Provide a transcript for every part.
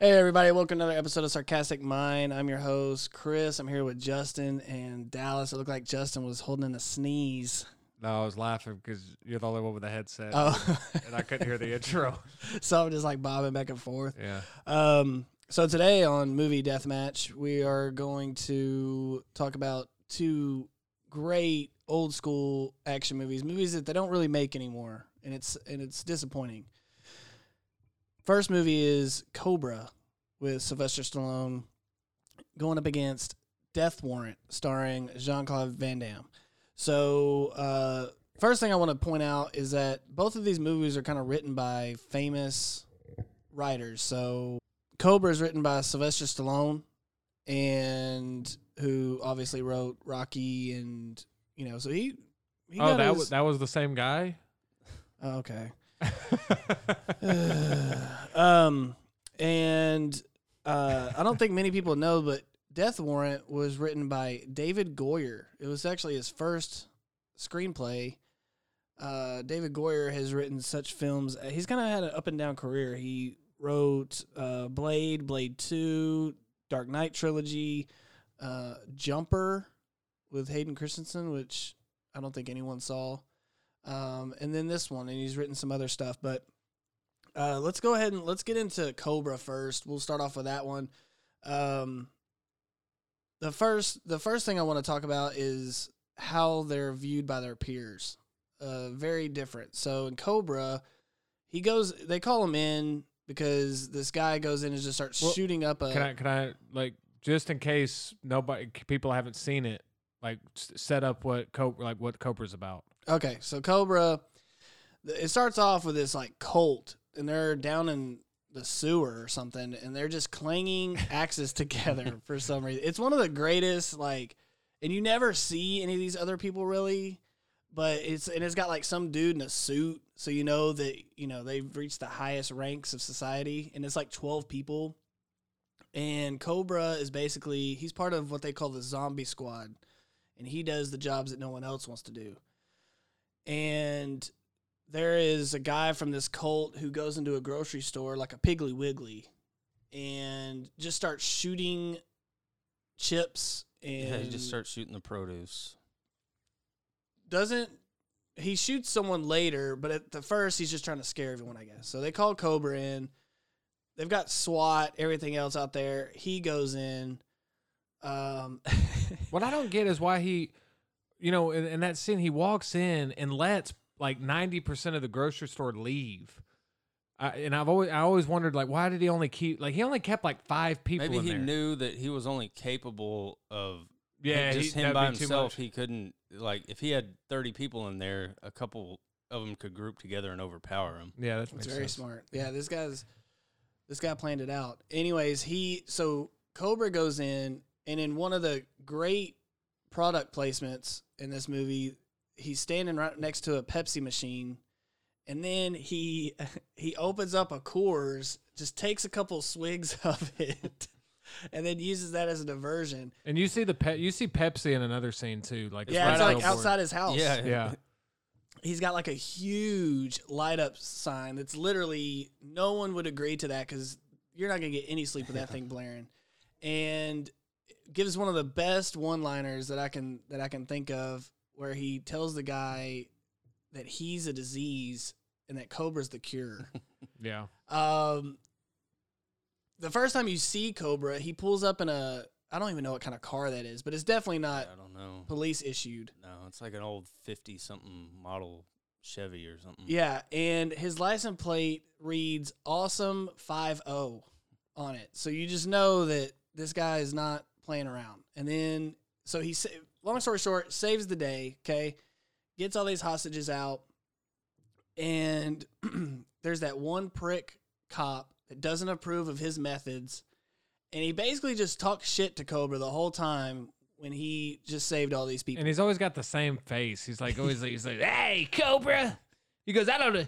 Hey everybody, welcome to another episode of Sarcastic Mind. I'm your host, Chris. I'm here with Justin and Dallas. It looked like Justin was holding in a sneeze. No, I was laughing because you're the only one with a headset, Oh, and I couldn't hear the intro. so I'm just like bobbing back and forth. Yeah, Um, so today on Movie Deathmatch, we are going to talk about two great old school action movies, movies that they don't really make anymore, and it's and it's disappointing. First movie is Cobra with Sylvester Stallone going up against Death Warrant starring Jean Claude Van Damme. So, uh, first thing I want to point out is that both of these movies are kind of written by famous writers. So, Cobra is written by Sylvester Stallone, and who obviously wrote Rocky, and you know, so he. he oh, that his- was that was the same guy. oh, okay. um, and uh, I don't think many people know, but Death Warrant was written by David Goyer. It was actually his first screenplay. Uh, David Goyer has written such films. uh, He's kind of had an up and down career. He wrote uh, Blade, Blade Two, Dark Knight trilogy, uh, Jumper with Hayden Christensen, which I don't think anyone saw. Um, and then this one, and he's written some other stuff. But uh, let's go ahead and let's get into Cobra first. We'll start off with that one. Um, the first, the first thing I want to talk about is how they're viewed by their peers. Uh, very different. So in Cobra, he goes. They call him in because this guy goes in and just starts Well, shooting up a. can I can I like just in case nobody people haven't seen it, like set up what Cobra like what Cobra's about. Okay, so Cobra, it starts off with this like cult, and they're down in the sewer or something, and they're just clanging axes together for some reason. It's one of the greatest like, and you never see any of these other people really, but it's and it's got like some dude in a suit, so you know that you know they've reached the highest ranks of society, and it's like twelve people. And Cobra is basically he's part of what they call the zombie squad, and he does the jobs that no one else wants to do and there is a guy from this cult who goes into a grocery store like a Piggly Wiggly and just starts shooting chips and Yeah, he just starts shooting the produce. doesn't he shoots someone later, but at the first he's just trying to scare everyone, I guess. So they call Cobra in. They've got SWAT, everything else out there. He goes in. Um, What I don't get is why he, you know, in, in that scene he walks in and lets like ninety percent of the grocery store leave. I, and I've always I always wondered like why did he only keep like he only kept like five people Maybe in he there. knew that he was only capable of yeah, just he, him by himself. He couldn't like if he had thirty people in there, a couple of them could group together and overpower him. Yeah, that's, It's makes very sense. smart. Yeah, this guy's this guy planned it out. Anyways, he so Cobra goes in and in one of the great product placements in this movie, he's standing right next to a Pepsi machine and then he he opens up a Coors, just takes a couple swigs of it and then uses that as a diversion. And you see the pe- you see Pepsi in another scene too, like yeah, right it's on like outside his house. Yeah, Yeah, he's got like a huge light up sign that's literally no one would agree to that because you're not gonna get any sleep with that thing blaring and gives one of the best one liners that i can that i can think of where he tells the guy that he's a disease and that cobra's the cure yeah. um the first time you see cobra he pulls up in a i don't even know what kind of car that is but it's definitely not I don't know. police issued No, it's like an old fifty something model Chevy or something. Yeah, and his license plate reads awesome 50 on it. So you just know that this guy is not playing around. And then so he sa- long story short, saves the day, okay? Gets all these hostages out. And there's that one prick cop that doesn't approve of his methods. And he basically just talks shit to Cobra the whole time when he just saved all these people. And he's always got the same face. He's like always he's like, "Hey, Cobra." He goes, "I don't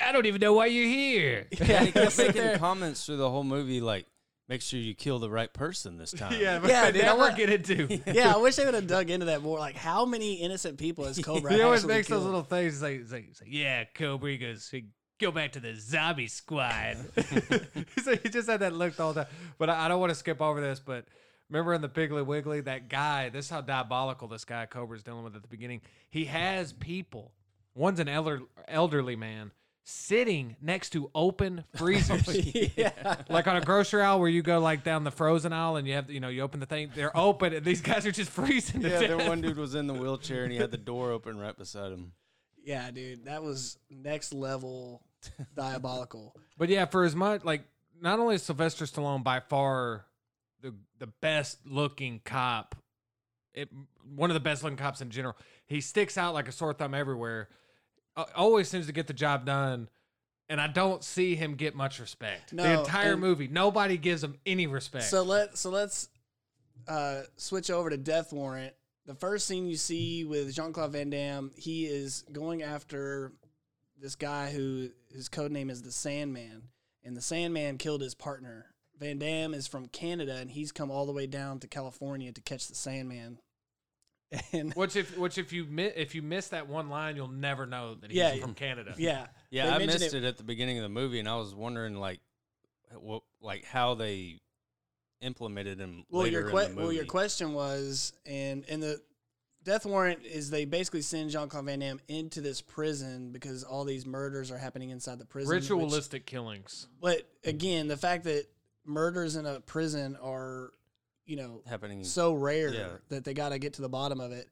I don't even know why you're here." Yeah, he he'll kept making comments through the whole movie, like, "Make sure you kill the right person this time." yeah, but Yeah, I dude, I never want- get into. yeah, I wish they would have dug into that more. Like, how many innocent people has Cobra? He always actually makes those little things. He's like, he's like, he's like, "Yeah, Cobra." He goes, he go back to the zombie squad. so he just had that look the whole time. But I, I don't want to skip over this, but remember in the Piggly Wiggly, that guy, this is how diabolical this guy Cobra's dealing with at the beginning. He has people. One's an elder, elderly man sitting next to open oh, freezers. yeah. like on a grocery aisle where you go like down the frozen aisle and you have you know you open the thing they're open and these guys are just freezing to Yeah, death. then one dude was in the wheelchair and he had the door open right beside him. Yeah, dude, that was next level diabolical. But yeah, for as much like not only is Sylvester Stallone by far the the best looking cop, it one of the best looking cops in general. He sticks out like a sore thumb everywhere. Uh, always seems to get the job done, and I don't see him get much respect. the entire movie, nobody gives him any respect. So let so let's uh, switch over to Death Warrant. The first scene you see with Jean Claude Van Damme, he is going after this guy who his code name is the Sandman, and the Sandman killed his partner. Van Damme is from Canada, and he's come all the way down to California to catch the Sandman. And which if which if you mi- if you miss that one line, you'll never know that he's Yeah. from Canada. yeah, Yeah, They I mentioned missed it. at the beginning of the movie, and I was wondering like, what, like how they implemented him Well, later your in the movie. well, your question was, and and the death warrant is they basically send Jean Claude Van Damme into this prison because all these murders are happening inside the prison. which- Ritualistic killings. but again, the fact that murders in a prison are, you know, happening. so rare Yeah. that they got to get to the bottom of it.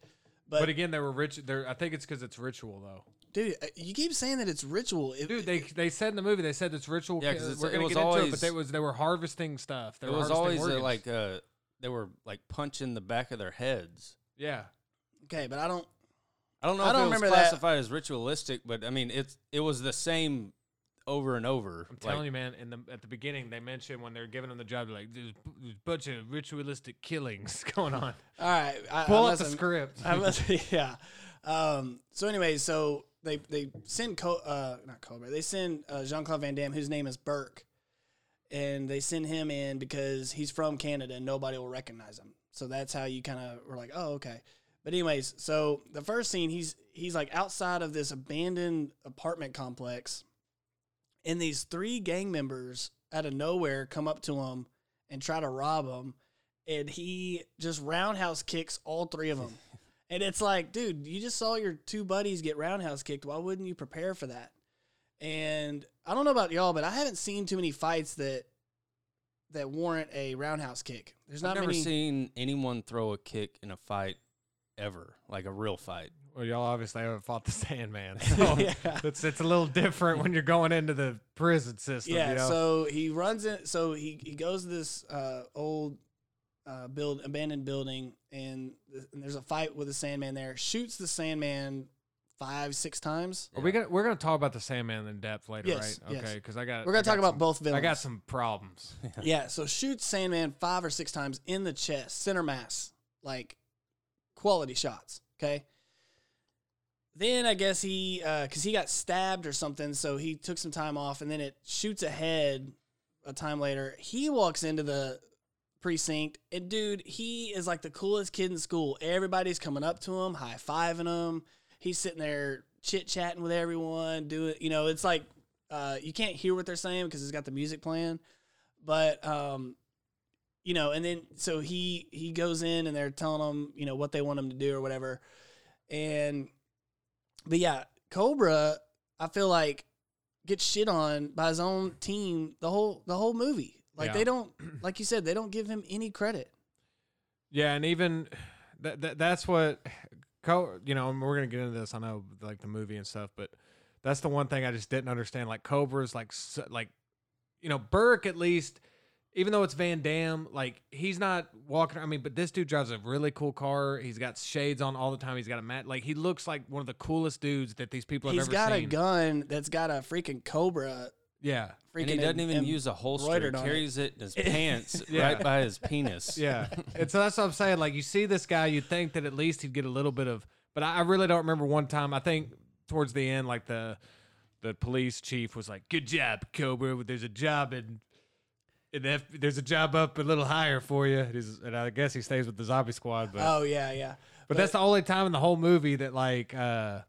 But, But, again, they were rich. They're, I think it's because it's ritual, though. dude, uh, you keep saying that it's ritual. If, Dude, they they said in the movie they said it's ritual. Yeah, 'cause we're it gonna was get into it, but always- they was they were harvesting stuff. They it were was always organs. like uh, they were like punching the back of their heads. yeah. okay, but I don't. I don't know I if don't it was remember that. classified as ritualistic, but I mean it's it was the same over and over. I'm telling you, man. In the at the beginning, they mentioned when they're giving them the job, they're like, "There's, there's a bunch of ritualistic killings going on." All right, I, Pull I up the must have- script. I must, yeah. Um, so anyway, so they they send Co- uh, not Cobra. They send uh, Jean Claude Van Damme, whose name is Burke, and they send him in because he's from Canada and nobody will recognize him. So that's how you kind of were like, oh okay. But anyways, so the first scene, he's he's like outside of this abandoned apartment complex, and these three gang members out of nowhere come up to him and try to rob him, and he just roundhouse kicks all three of them. And it's like, dude, you just saw your two buddies get roundhouse kicked. Why wouldn't you prepare for that? And I don't know about y'all, but I haven't seen too many fights that that warrant a roundhouse kick. There's I've not never many. seen anyone throw a kick in a fight ever, like a real fight. Well, y'all obviously haven't fought the Sandman, so Yeah. it's it's a little different when you're going into the prison system. yeah, you know? so he runs in. So he he goes to this uh, old uh, build abandoned building, and, th- and there's a fight with the Sandman there. Shoots the Sandman five six times. Are we gonna we're gonna talk about the Sandman in depth later, Yes, right? yes. Okay, because I got We're gonna I got talk about some- both villains. I got some problems. Yeah, so shoots Sandman five or six times in the chest, center mass, like quality shots. Okay. Then I guess he, because he got stabbed or something, so he took some time off, and then it shoots ahead a time later. He walks into the precinct, and dude, he is like the coolest kid in school. Everybody's coming up to him, high fiving him. He's sitting there chit chatting with everyone, doing, you know, it's like uh, you can't hear what they're saying because it's got the music playing but um you know and then so he he goes in and they're telling him you know what they want him to do or whatever and but yeah cobra i feel like gets shit on by his own team the whole the whole movie like Yeah. they don't like you said they don't give him any credit Yeah, and even that, that that's what co you know, we're gonna get into this. I know like the movie and stuff, but that's the one thing I just didn't understand. Like Cobra's like s- like you know Burke at least, even though it's Van Damme, like he's not walking. I mean, but this dude drives a really cool car. He's got shades on all the time. He's got a mat. Like he looks like one of the coolest dudes that these people have he's ever got seen. a gun that's got a freaking cobra Yeah, freaking and he doesn't em- even em- use a holster. He embroidered on it. carries it in his pants Yeah. right by his penis. Yeah, and so that's what I'm saying. Like you see this guy, you'd think that at least he'd get a little bit of, but I, I really don't remember one time. I think towards the end, like the the police chief was like, "Good job, Cobra. There's a job in." And if there's a job up a little higher for you, He's- and I guess he stays with the zombie squad. But oh yeah yeah but that's the only time in the whole movie that like uh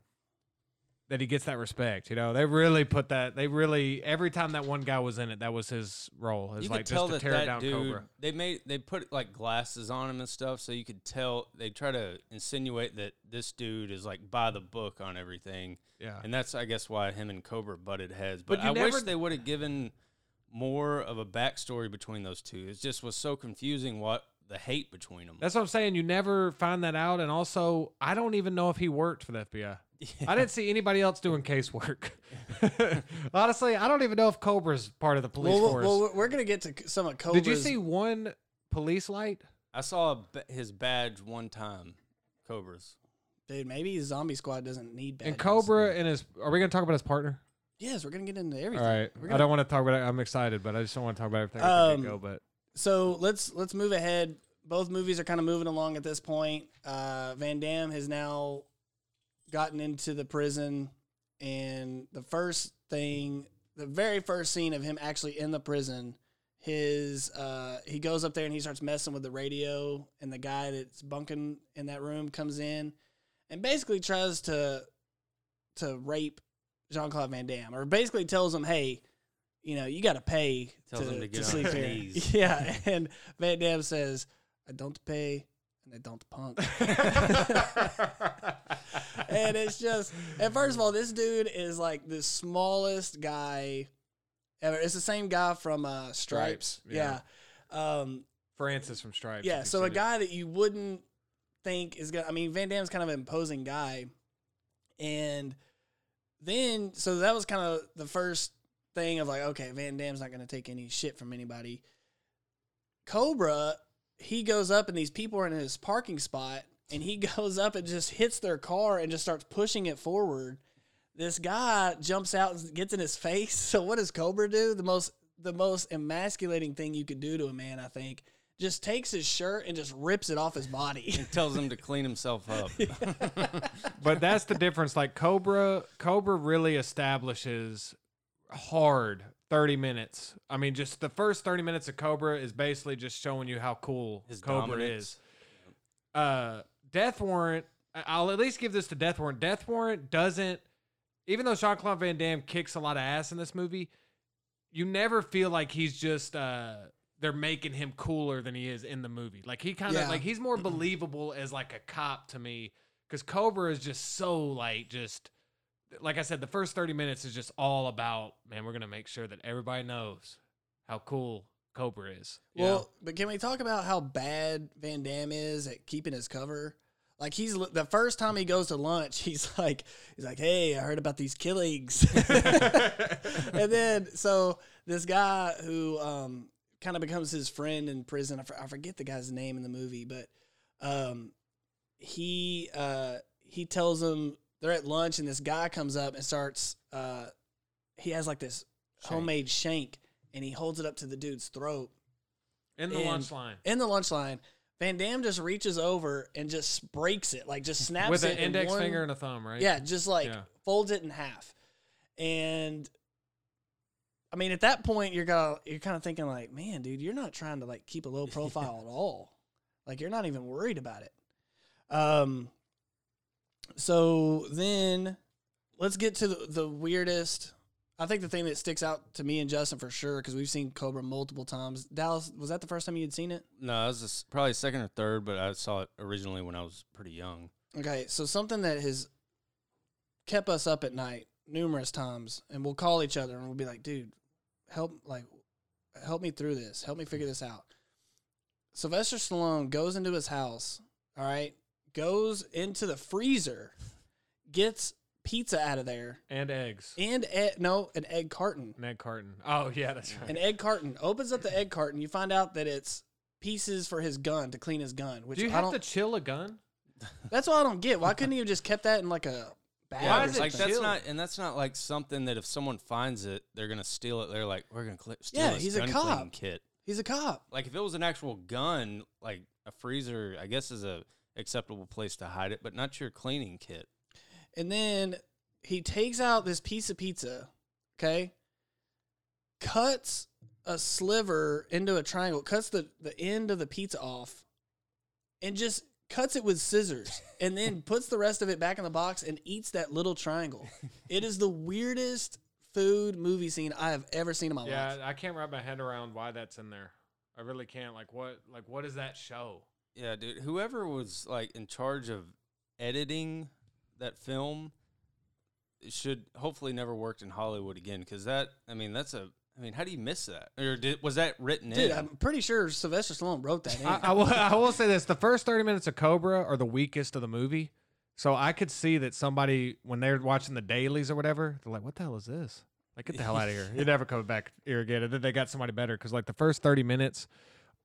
that he gets that respect. You know, they really put that. They really every time that one guy was in it, that was his role. Is you like could tell just to that tear that down dude. Cobra. They made they put like glasses on him and stuff, so you could tell. They try to insinuate that this dude is like by the book on everything, Yeah, and that's I guess why him and Cobra butted heads. But But, I never- wish they would have given more of a backstory between those two. It just was so confusing what the hate between them. that's what I'm saying. You never find that out, and also I don't even know if he worked for the FBI. I didn't see anybody else doing casework. Honestly, I don't even know if Cobra's part of the police well, force. well, we're gonna get to some of Cobra's. Did you see one police light? I saw his badge one time, Cobra's. Dude, maybe Zombie Squad doesn't need badges. And Cobra and his. Are we going to talk about his partner? Yes, we're gonna get into everything. All right. We're I don't want to talk about it. I'm excited, but I just don't want to talk about everything. Um, get-go, but So let's let's move ahead. Both movies are kind of moving along at this point. Uh, Van Damme has now gotten into the prison, and the first thing, the very first scene of him actually in the prison, his uh, he goes up there and he starts messing with the radio, and the guy that's bunking in that room comes in, and basically tries to to rape Jean Claude Van Damme, or basically tells him, "Hey, you know, you got to pay Tells to, him to get on sleep his here." knees. Yeah, and Van Damme says, "I don't pay, and I don't punk." and it's just, and first of all, this dude is like the smallest guy ever. It's the same guy from uh, Stripes. Stripes, yeah. yeah. Um, Francis from Stripes. yeah, so a guy that you wouldn't think is gonna. I mean, Van Damme's kind of an imposing guy, and then so that was kind of the first thing of like, okay, Van Damme's not gonna take any shit from anybody. Cobra, he goes up and these people are in his parking spot, and he goes up and just hits their car and just starts pushing it forward. This guy jumps out and gets in his face. So what does Cobra do? The most the most emasculating thing you could do to a man, I think, just takes his shirt and just rips it off his body. and tells him to clean himself up. but that's the difference. Like Cobra, Cobra really establishes hard 30 minutes. I mean, just the first 30 minutes of Cobra is basically just showing you how cool His Cobra dominance. is. Uh, Death Warrant, I- I'll at least give this to Death Warrant. Death Warrant doesn't, even though Jean Claude Van Damme kicks a lot of ass in this movie, you never feel like he's just, uh, they're making him cooler than he is in the movie. Like he kind of Yeah. like he's more believable as like a cop to me because Cobra is just so like just like I said, the first thirty minutes is just all about man. We're gonna make sure that everybody knows how cool Cobra is. you know? Well, but can we talk about how bad Van Damme is at keeping his cover? Like he's the first time he goes to lunch, he's like, he's like, "Hey, I heard about these killings," and then so this guy who um, kind of becomes his friend in prison. I, for, I forget the guy's name in the movie, but um, he uh, he tells him they're at lunch, and this guy comes up and starts. Uh, he has like this Shank. homemade shank, and he holds it up to the dude's throat in the and- lunch line in the lunch line. Van Damme just reaches over and just breaks it, like just snaps with it an in index one- finger and a thumb, right? Yeah, just like Yeah. folds it in half. And I mean, at that point, you're gonna you're kind of thinking like, man, dude, you're not trying to like keep a low profile at all. Like you're not even worried about it. Um. So then, let's get to the, the weirdest. I think the thing that sticks out to me and Justin for sure because we've seen Cobra multiple times. Dallas, was that the first time you had seen it? No, it was s- probably second or third, but I saw it originally when I was pretty young. Okay, so something that has kept us up at night numerous times, and we'll call each other and we'll be like, "Dude, help! Like, help me through this. Help me figure this out." Sylvester Stallone goes into his house. All right, goes into the freezer, gets pizza out of there, and eggs, and e- no, an egg carton. an egg carton. Oh yeah, that's right. An egg carton opens up the egg carton. You find out that it's pieces for his gun to clean his gun. Which Do you I have don't. to chill a gun? that's what I don't get. Why couldn't he have just kept that in like a bag? Why is it like that's chill? not, and that's not like something that if someone finds it, they're gonna steal it. They're like, we're gonna cl- steal Yeah, he's a cop. kit. He's a cop. Like if it was an actual gun, like a freezer, I guess is a acceptable place to hide it, but not your cleaning kit. And then he takes out this piece of pizza, okay? Cuts a sliver into a triangle, cuts the, the end of the pizza off, and just cuts it with scissors, and then puts the rest of it back in the box and eats that little triangle. It is the weirdest food movie scene I have ever seen in my Yeah, life. Yeah, I can't wrap my head around why that's in there. I really can't. Like what? Like what does that show? Yeah, dude. Whoever was like in charge of editing that film should hopefully never worked in Hollywood again because that. I mean, that's a. I mean, how do you miss that? Or did, was that written Dude, in? I'm pretty sure Sylvester Stallone wrote that. In. I, I, will, I will say this: the first thirty minutes of Cobra are the weakest of the movie. So I could see that somebody when they're watching the dailies or whatever, they're like, "What the hell is this?" Like, get the hell out of here! You're never coming back here again. And then they got somebody better because like the first thirty minutes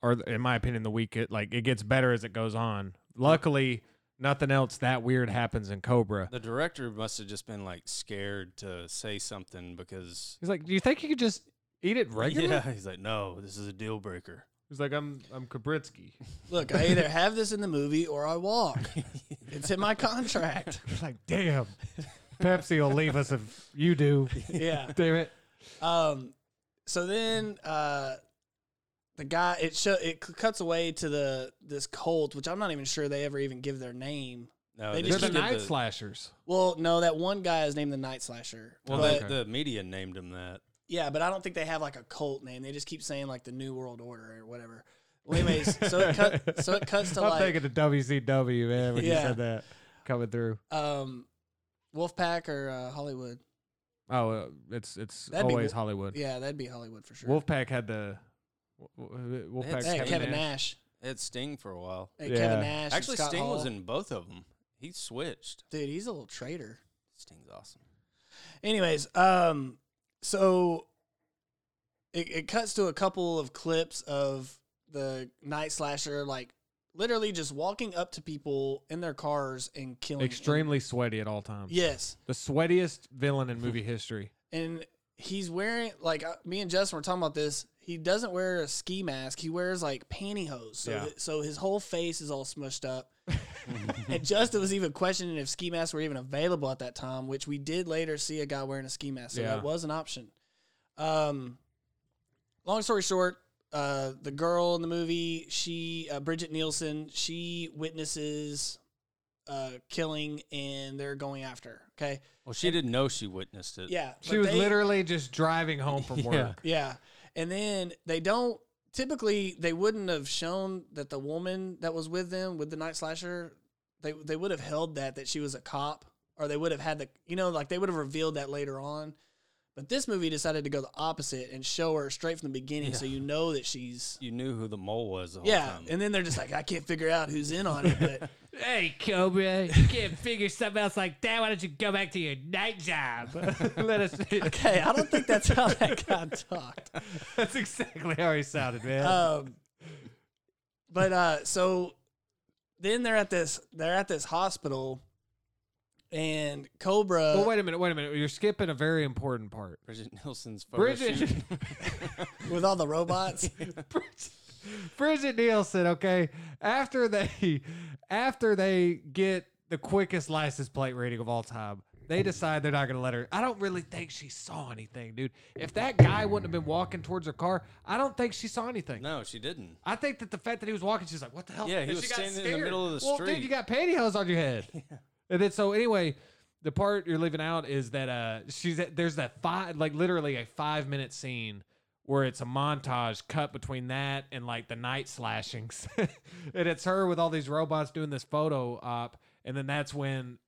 are, in my opinion, the weakest. Like it gets better as it goes on. Luckily, nothing else that weird happens in Cobra. the director must have just been like scared to say something because. He's like, "Do you think you could just eat it regularly?" Yeah, he's like, no, this is a deal breaker. He's like, "I'm I'm Cobretti." Look, I either have this in the movie or I walk. It's in my contract. It's like, damn, Pepsi will leave us if you do. Yeah. Damn it. Um, so then uh, the guy it show it cuts away to the this cult, which I'm not even sure they ever even give their name. No, They they They're just the did night slashers. Well, no, that one guy is named the Night Slasher. Well, but, the, the media named him that. Yeah, but I don't think they have like a cult name. They just keep saying like the New World Order or whatever. Well, anyways, so it cut so it cuts to I'm like thinking the WCW, man, when you Yeah. said that coming through. um, Wolfpack or uh, Hollywood. Oh, uh, it's it's That'd always Wo- Hollywood. Yeah, that'd be Hollywood for sure. Wolfpack had the w- w- Wolfpack. hey, Kevin Kevin, Nash. Nash. They had Sting for a while. Hey, Yeah. Kevin Nash. Actually, Scott Sting was in both of them. He switched. Dude, he's a little traitor. Sting's awesome. Anyways, um, so it, it cuts to a couple of clips of the night slasher, like literally just walking up to people in their cars and killing. them. Extremely sweaty at all times. Yes, The sweatiest villain in movie history. and he's wearing like uh, me and Justin were talking about this. He doesn't wear a ski mask. He wears like pantyhose. So, Yeah. that- so his whole face is all smushed up. and Justin was even questioning if ski masks were even available at that time, which we did later see a guy wearing a ski mask. So Yeah. that was an option. Um, long story short, uh, the girl in the movie, she, uh, Brigitte Nielsen, she witnesses uh, killing and they're going after her. Okay. Well, she didn't know she witnessed it. Yeah. She was they- literally just driving home from Yeah. work. Yeah. And then they don't typically they wouldn't have shown that the woman that was with them with the night slasher they they would have held that that she was a cop or they would have had the you know like they would have revealed that later on. But this movie decided to go the opposite and show her straight from the beginning so you know that she's You knew who the mole was the whole yeah, time. and then they're just like, I can't figure out who's in on it. But Hey, Cobra, you can't figure something else like that. Why don't you go back to your night job? Let us. okay, I don't think that's how that guy talked. That's exactly how he sounded, man. um, but uh, so then they're at this they're at this hospital, and Cobra. well, wait a minute, wait a minute. You're skipping a very important part. Brigitte Nielsen's photo Brigitte, shoot. with all the robots. Brigitte, Brigitte Nielsen. Okay, after they, after they get the quickest license plate rating of all time, they decide they're not going to let her. I don't really think she saw anything, dude. If that guy wouldn't have been walking towards her car, I don't think she saw anything. no, she didn't. I think that the fact that he was walking, she's like, "What the hell?" Yeah, he And was she got standing in the scared. middle of the well, dude, you got pantyhose on your head. And then so anyway, the part you're leaving out is that uh she's at, there's that five like literally a five minute scene where it's a montage cut between that and like the night slashings, and it's her with all these robots doing this photo op, and then that's when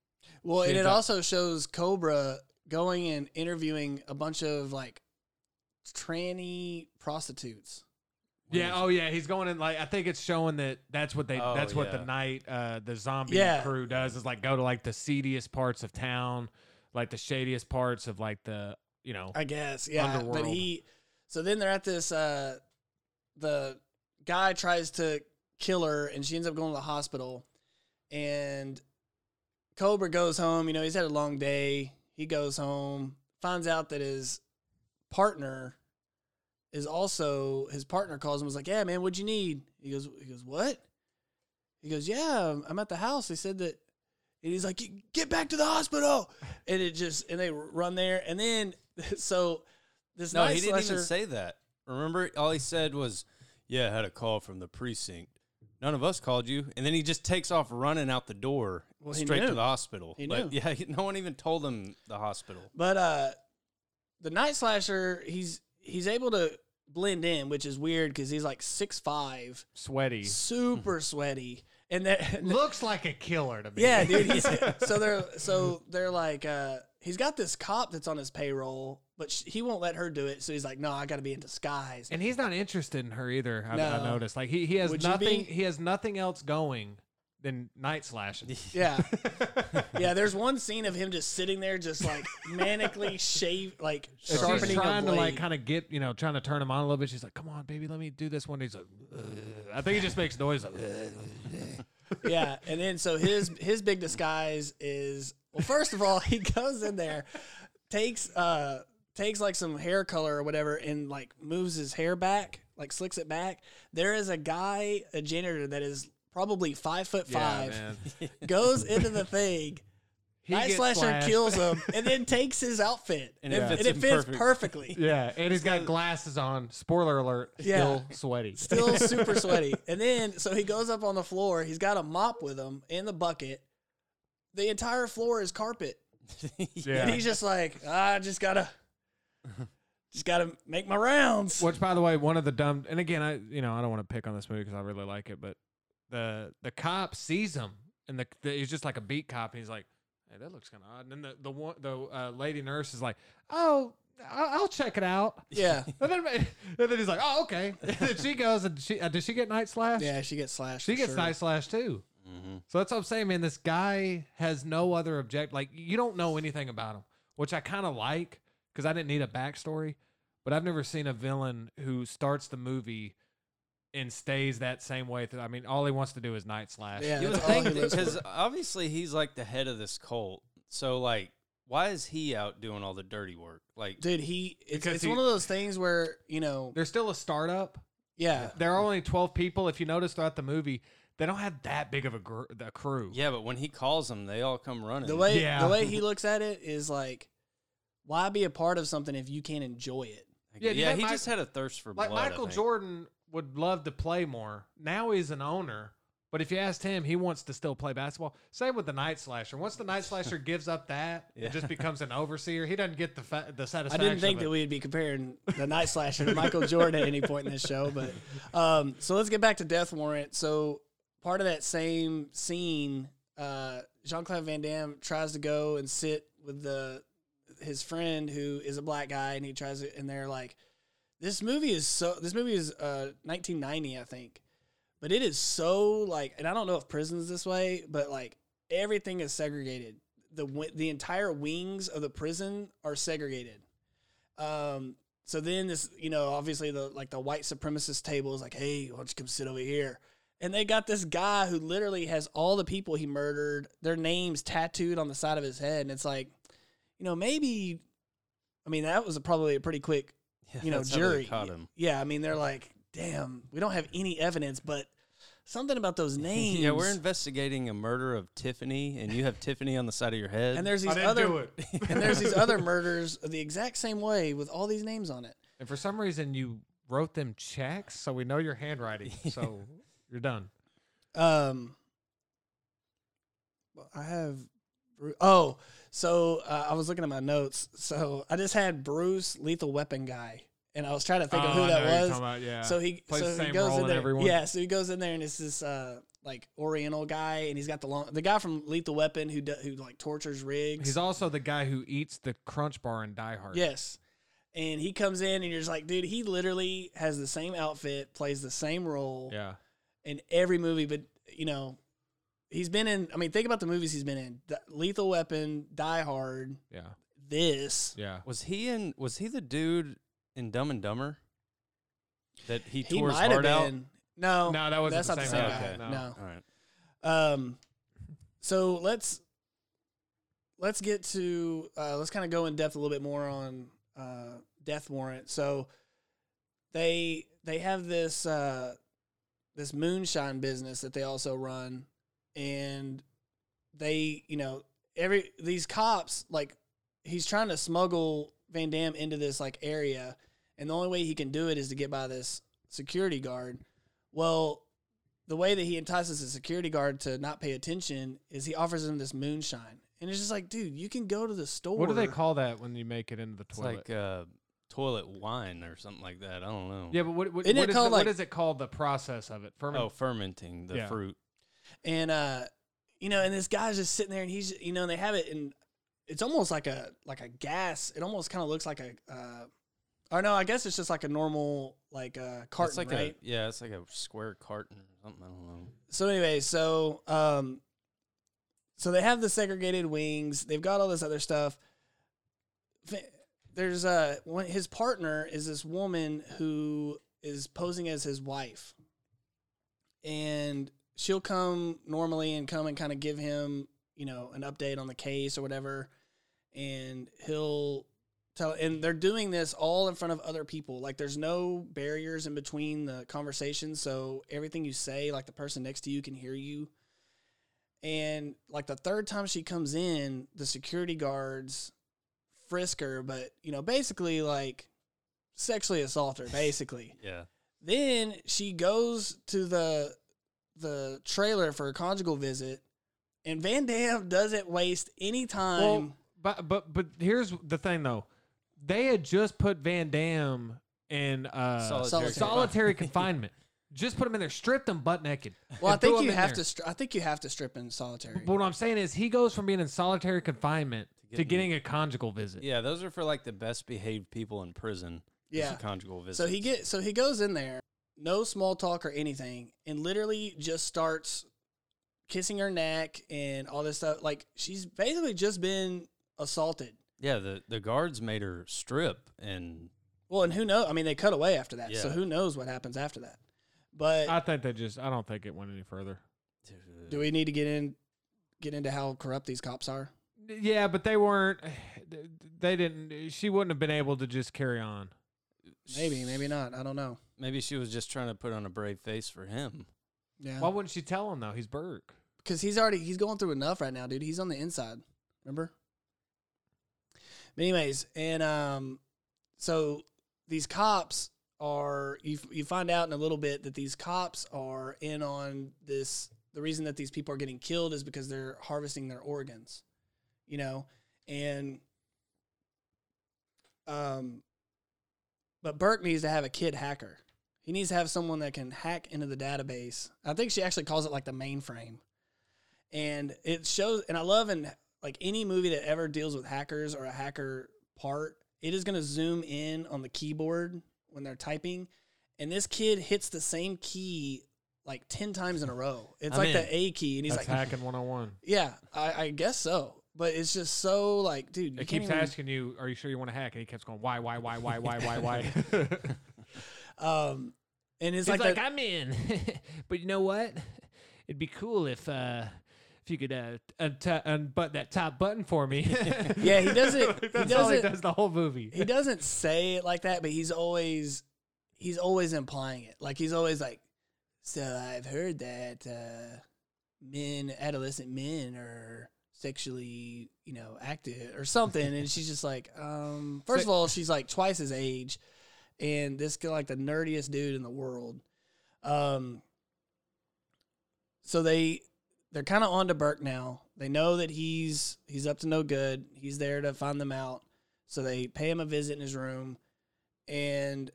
Well, and it up- also shows Cobra going and interviewing a bunch of like tranny prostitutes. Yeah. Oh, yeah. He's going in like I think it's showing that that's what they Oh, that's what the yeah. night uh the zombie Yeah. crew does is like go to like the seediest parts of town, like the shadiest parts of like the you know I guess, yeah. But Underworld. he, so then they're at this. uh The guy tries to kill her, and she ends up going to the hospital. And Cobra goes home. You know, he's had a long day. He goes home, finds out that his partner is also his partner calls him was like, "Yeah, man, what'd you need?" He goes, "He goes what?" He goes, "Yeah, I'm at the house. They said that." And he's like, "Get back to the hospital!" And it just and they run there, and then so this No, night he didn't slasher, even say that. Remember, all he said was, "Yeah, I had a call from the precinct." none of us called you. And then he just takes off running out the door Well, straight to the hospital. He knew. yeah, no one even told him the hospital. But uh, the night slasher, he's he's able to blend in, which is weird because he's like six five, Sweaty. super sweaty, and that Looks like a killer to me. yeah, dude. He's, so they're so they're like uh, he's got this cop that's on his payroll, but sh- he won't let her do it. So he's like, no, I got to be in disguise. And he's not interested in her either. I, I noticed. Like he, he has Would you nothing. be? He has nothing else going than night slashing. Yeah, yeah. There's one scene of him just sitting there, just like manically shave, like She's sharpening trying a to like kind of get you know trying to turn him on a little bit. She's like, "Come on, baby, let me do this one." He's like, "Ugh." I think he just makes noise. Like, "Ugh." yeah, and then so his his big disguise is well. First of all, he goes in there, takes uh takes like some hair color or whatever, and like moves his hair back, like slicks it back. There is a guy, a janitor that is probably five foot five, man. goes into the thing. He Night Slasher slashed. kills him and then takes his outfit. And And, it it, fits and it him fits perfect. perfectly. Yeah, and he's got glasses on. Spoiler alert. Yeah. Still sweaty. Still super sweaty. And then, so he goes up on the floor. He's got a mop with him in the bucket. The entire floor is carpet. Yeah. And he's just like, ah, I just gotta, just gotta make my rounds. Which, by the way, one of the dumb. And again, I you know I don't want to pick on this movie because I really like it, but the the cop sees him and the, the he's just like a beat cop and he's like, "Hey, that looks kind of odd." And then the the one the uh, lady nurse is like, "Oh, I'll, I'll check it out." Yeah, And then, and then he's like, "Oh, okay." And then she goes and she uh, does she get night slash? yeah. She gets slashed. she for gets sure. night slash too. Mhm. So that's what I'm saying, man. This guy has no other object. Like you don't know anything about him, which I kind of like because I didn't need a backstory. But I've never seen a villain who starts the movie and stays that same way. Through, I mean, all he wants to do is night slash. Yeah, You would that's all think he lives because for. obviously he's like the head of this cult. So like, why is he out doing all the dirty work? Like, Dude, he it's, Because it's he- one of those things where you know, They're still a startup. yeah, There are only 12 people. If you notice throughout the movie, they don't have that big of a, gr- a crew. yeah, but when he calls them, they all come running. the way Yeah. the way he looks at it is like, why be a part of something if you can't enjoy it? Yeah, yeah, do you yeah, think he Mike- just had a thirst for Like blood. I Michael think. Jordan would love to play more. Now he's an owner. But if you asked him, he wants to still play basketball. Same with the Night Slasher. Once the Night Slasher gives up that, Yeah. it just becomes an overseer. He doesn't get the fa- the satisfaction. I didn't think that we'd be comparing the Night Slasher to Michael Jordan at any point in this show, but um, so let's get back to Death Warrant. So part of that same scene, uh, Jean Claude Van Damme tries to go and sit with the his friend who is a black guy, and he tries to, and they're like, "This movie is so. This movie is uh, 1990, I think, but it is so like, and I don't know if prison's this way, but like everything is segregated. The the entire wings of the prison are segregated. Um, so then this, you know, obviously the like the white supremacist table is like, hey, why don't you come sit over here? And they got this guy who literally has all the people he murdered, their names tattooed on the side of his head, and it's like, you know, maybe, I mean, that was a, probably a pretty quick, Yeah, you know, that's how they jury. caught him. Yeah, I mean, they're like, damn, we don't have any evidence, but something about those names. Yeah, we're investigating a murder of Tiffany, and you have Tiffany on the side of your head. and there's I these didn't other do it. and there's these other murders the exact same way with all these names on it. And for some reason, you wrote them checks, so we know your handwriting. So you're done. Um, well, I have. Oh, so uh, I was looking at my notes. So I just had Bruce, Lethal Weapon guy, and I was trying to think of Oh, who I that was. about, yeah. So he Plays so the he goes role in there. everyone. Yeah, so he goes in there and it's this uh like Oriental guy, and he's got the long the guy from Lethal Weapon who do, who like tortures Riggs. He's also the guy who eats the Crunch Bar in Die Hard. Yes. And he comes in and you're just like, dude, he literally has the same outfit, plays the same role Yeah. in every movie, but you know, he's been in I mean, think about the movies he's been in. D- Lethal Weapon, Die Hard, Yeah. this. Yeah. was he in? Was he the dude in Dumb and Dumber? That he He tore his might have heart out. been. No. No, that wasn't that's the not the same same guy. guy. Okay. No. All right. Um, so let's let's get to uh, let's kind of go in depth a little bit more on uh, Death Warrant. So they they have this uh, this moonshine business that they also run, and they you know every these cops like he's trying to smuggle Van Damme into this like area, and the only way he can do it is to get by this security guard. Well, the way that he entices the security guard to not pay attention is he offers him this moonshine, and it's just like, dude, you can go to the store. What do they call that when you make it into the It's toilet? like uh, toilet wine or something like that. I don't know. yeah, but what, what, Isn't what it is called, the- like- what is it called? The process of it. Ferment. Oh, fermenting the Yeah. fruit. And uh, you know, and this guy's just sitting there, and he's, you know, and they have it, and it's almost like a like a gas. It almost kind of looks like a, uh, or no, I guess it's just like a normal like uh, carton, it's like right? a yeah, it's like a square carton or something. I don't know. so anyway, so um, so they have the segregated wings. They've got all this other stuff. There's uh, one, his partner is this woman who is posing as his wife, and she'll come normally and come and kind of give him, you know, an update on the case or whatever, and he'll tell. And they're doing this all in front of other people. Like there's no barriers in between the conversations, so everything you say, like the person next to you can hear you. And like the third time she comes in, the security guards frisk her, but you know, basically like sexually assault her, basically. Yeah. Then she goes to the the trailer for a conjugal visit, and Van Damme doesn't waste any time. Well, but but but here's the thing though, they had just put Van Damme in uh, Solitary Solitary. solitary confinement. Just put him in there, stripped him butt naked. well, I think you have there. to. Stri- I think you have to strip in solitary. But what I'm saying is, he goes from being in solitary confinement To to, getting- getting a conjugal visit. Yeah, those are for like the best behaved people in prison. Yeah. the conjugal visit. So he get so he goes in there, no small talk or anything, and literally just starts kissing her neck and all this stuff. Like she's basically just been assaulted. Yeah, the the guards made her strip, and Well, and who knows? I mean, they cut away after that, so who knows what happens after that? But I think they just. I don't think it went any further. do we need to get in get into how corrupt these cops are? Yeah, but they weren't. They didn't. She wouldn't have been able to just carry on. Maybe, maybe not. I don't know. maybe she was just trying to put on a brave face for him. Yeah, Why wouldn't she tell him though? He's Burke. because he's already he's going through enough right now, dude. He's on the inside. Remember? But anyways, and um, so these cops are you you find out in a little bit that these cops are in on this. The reason that these people are getting killed is because they're harvesting their organs, you know, and um, but Burke needs to have a kid hacker. He needs to have someone that can hack into the database. I think she actually calls it like the mainframe. And it shows and I love in like any movie that ever deals with hackers or a hacker part, it is going to zoom in on the keyboard when they're typing and this kid hits the same key like 10 times in a row. It's I'm like in. the A key and he's That's like hacking 101. Yeah, I, I guess so. But it's just so like, dude, you It keeps even- asking you, "Are you sure you want to hack?" And he keeps going, "Why? Why? Why? Why? Why? Why? Why?" Um, and it's He's like, like, that- "I'm in," but you know what? It'd be cool if uh if you could uh unt- unbutton that top button for me. Yeah, he doesn't- he That's all he doesn't- does the whole movie. he doesn't say it like that, but he's always he's always implying it. Like he's always like, so I've heard that uh, men, adolescent men, are sexually, you know, active or something. and she's just like, um, first of all, she's like twice his age, and this guy like the nerdiest dude in the world. Um, so they they're kind of on to Burke now. They know that he's he's up to no good. He's there to find them out. So they pay him a visit in his room, and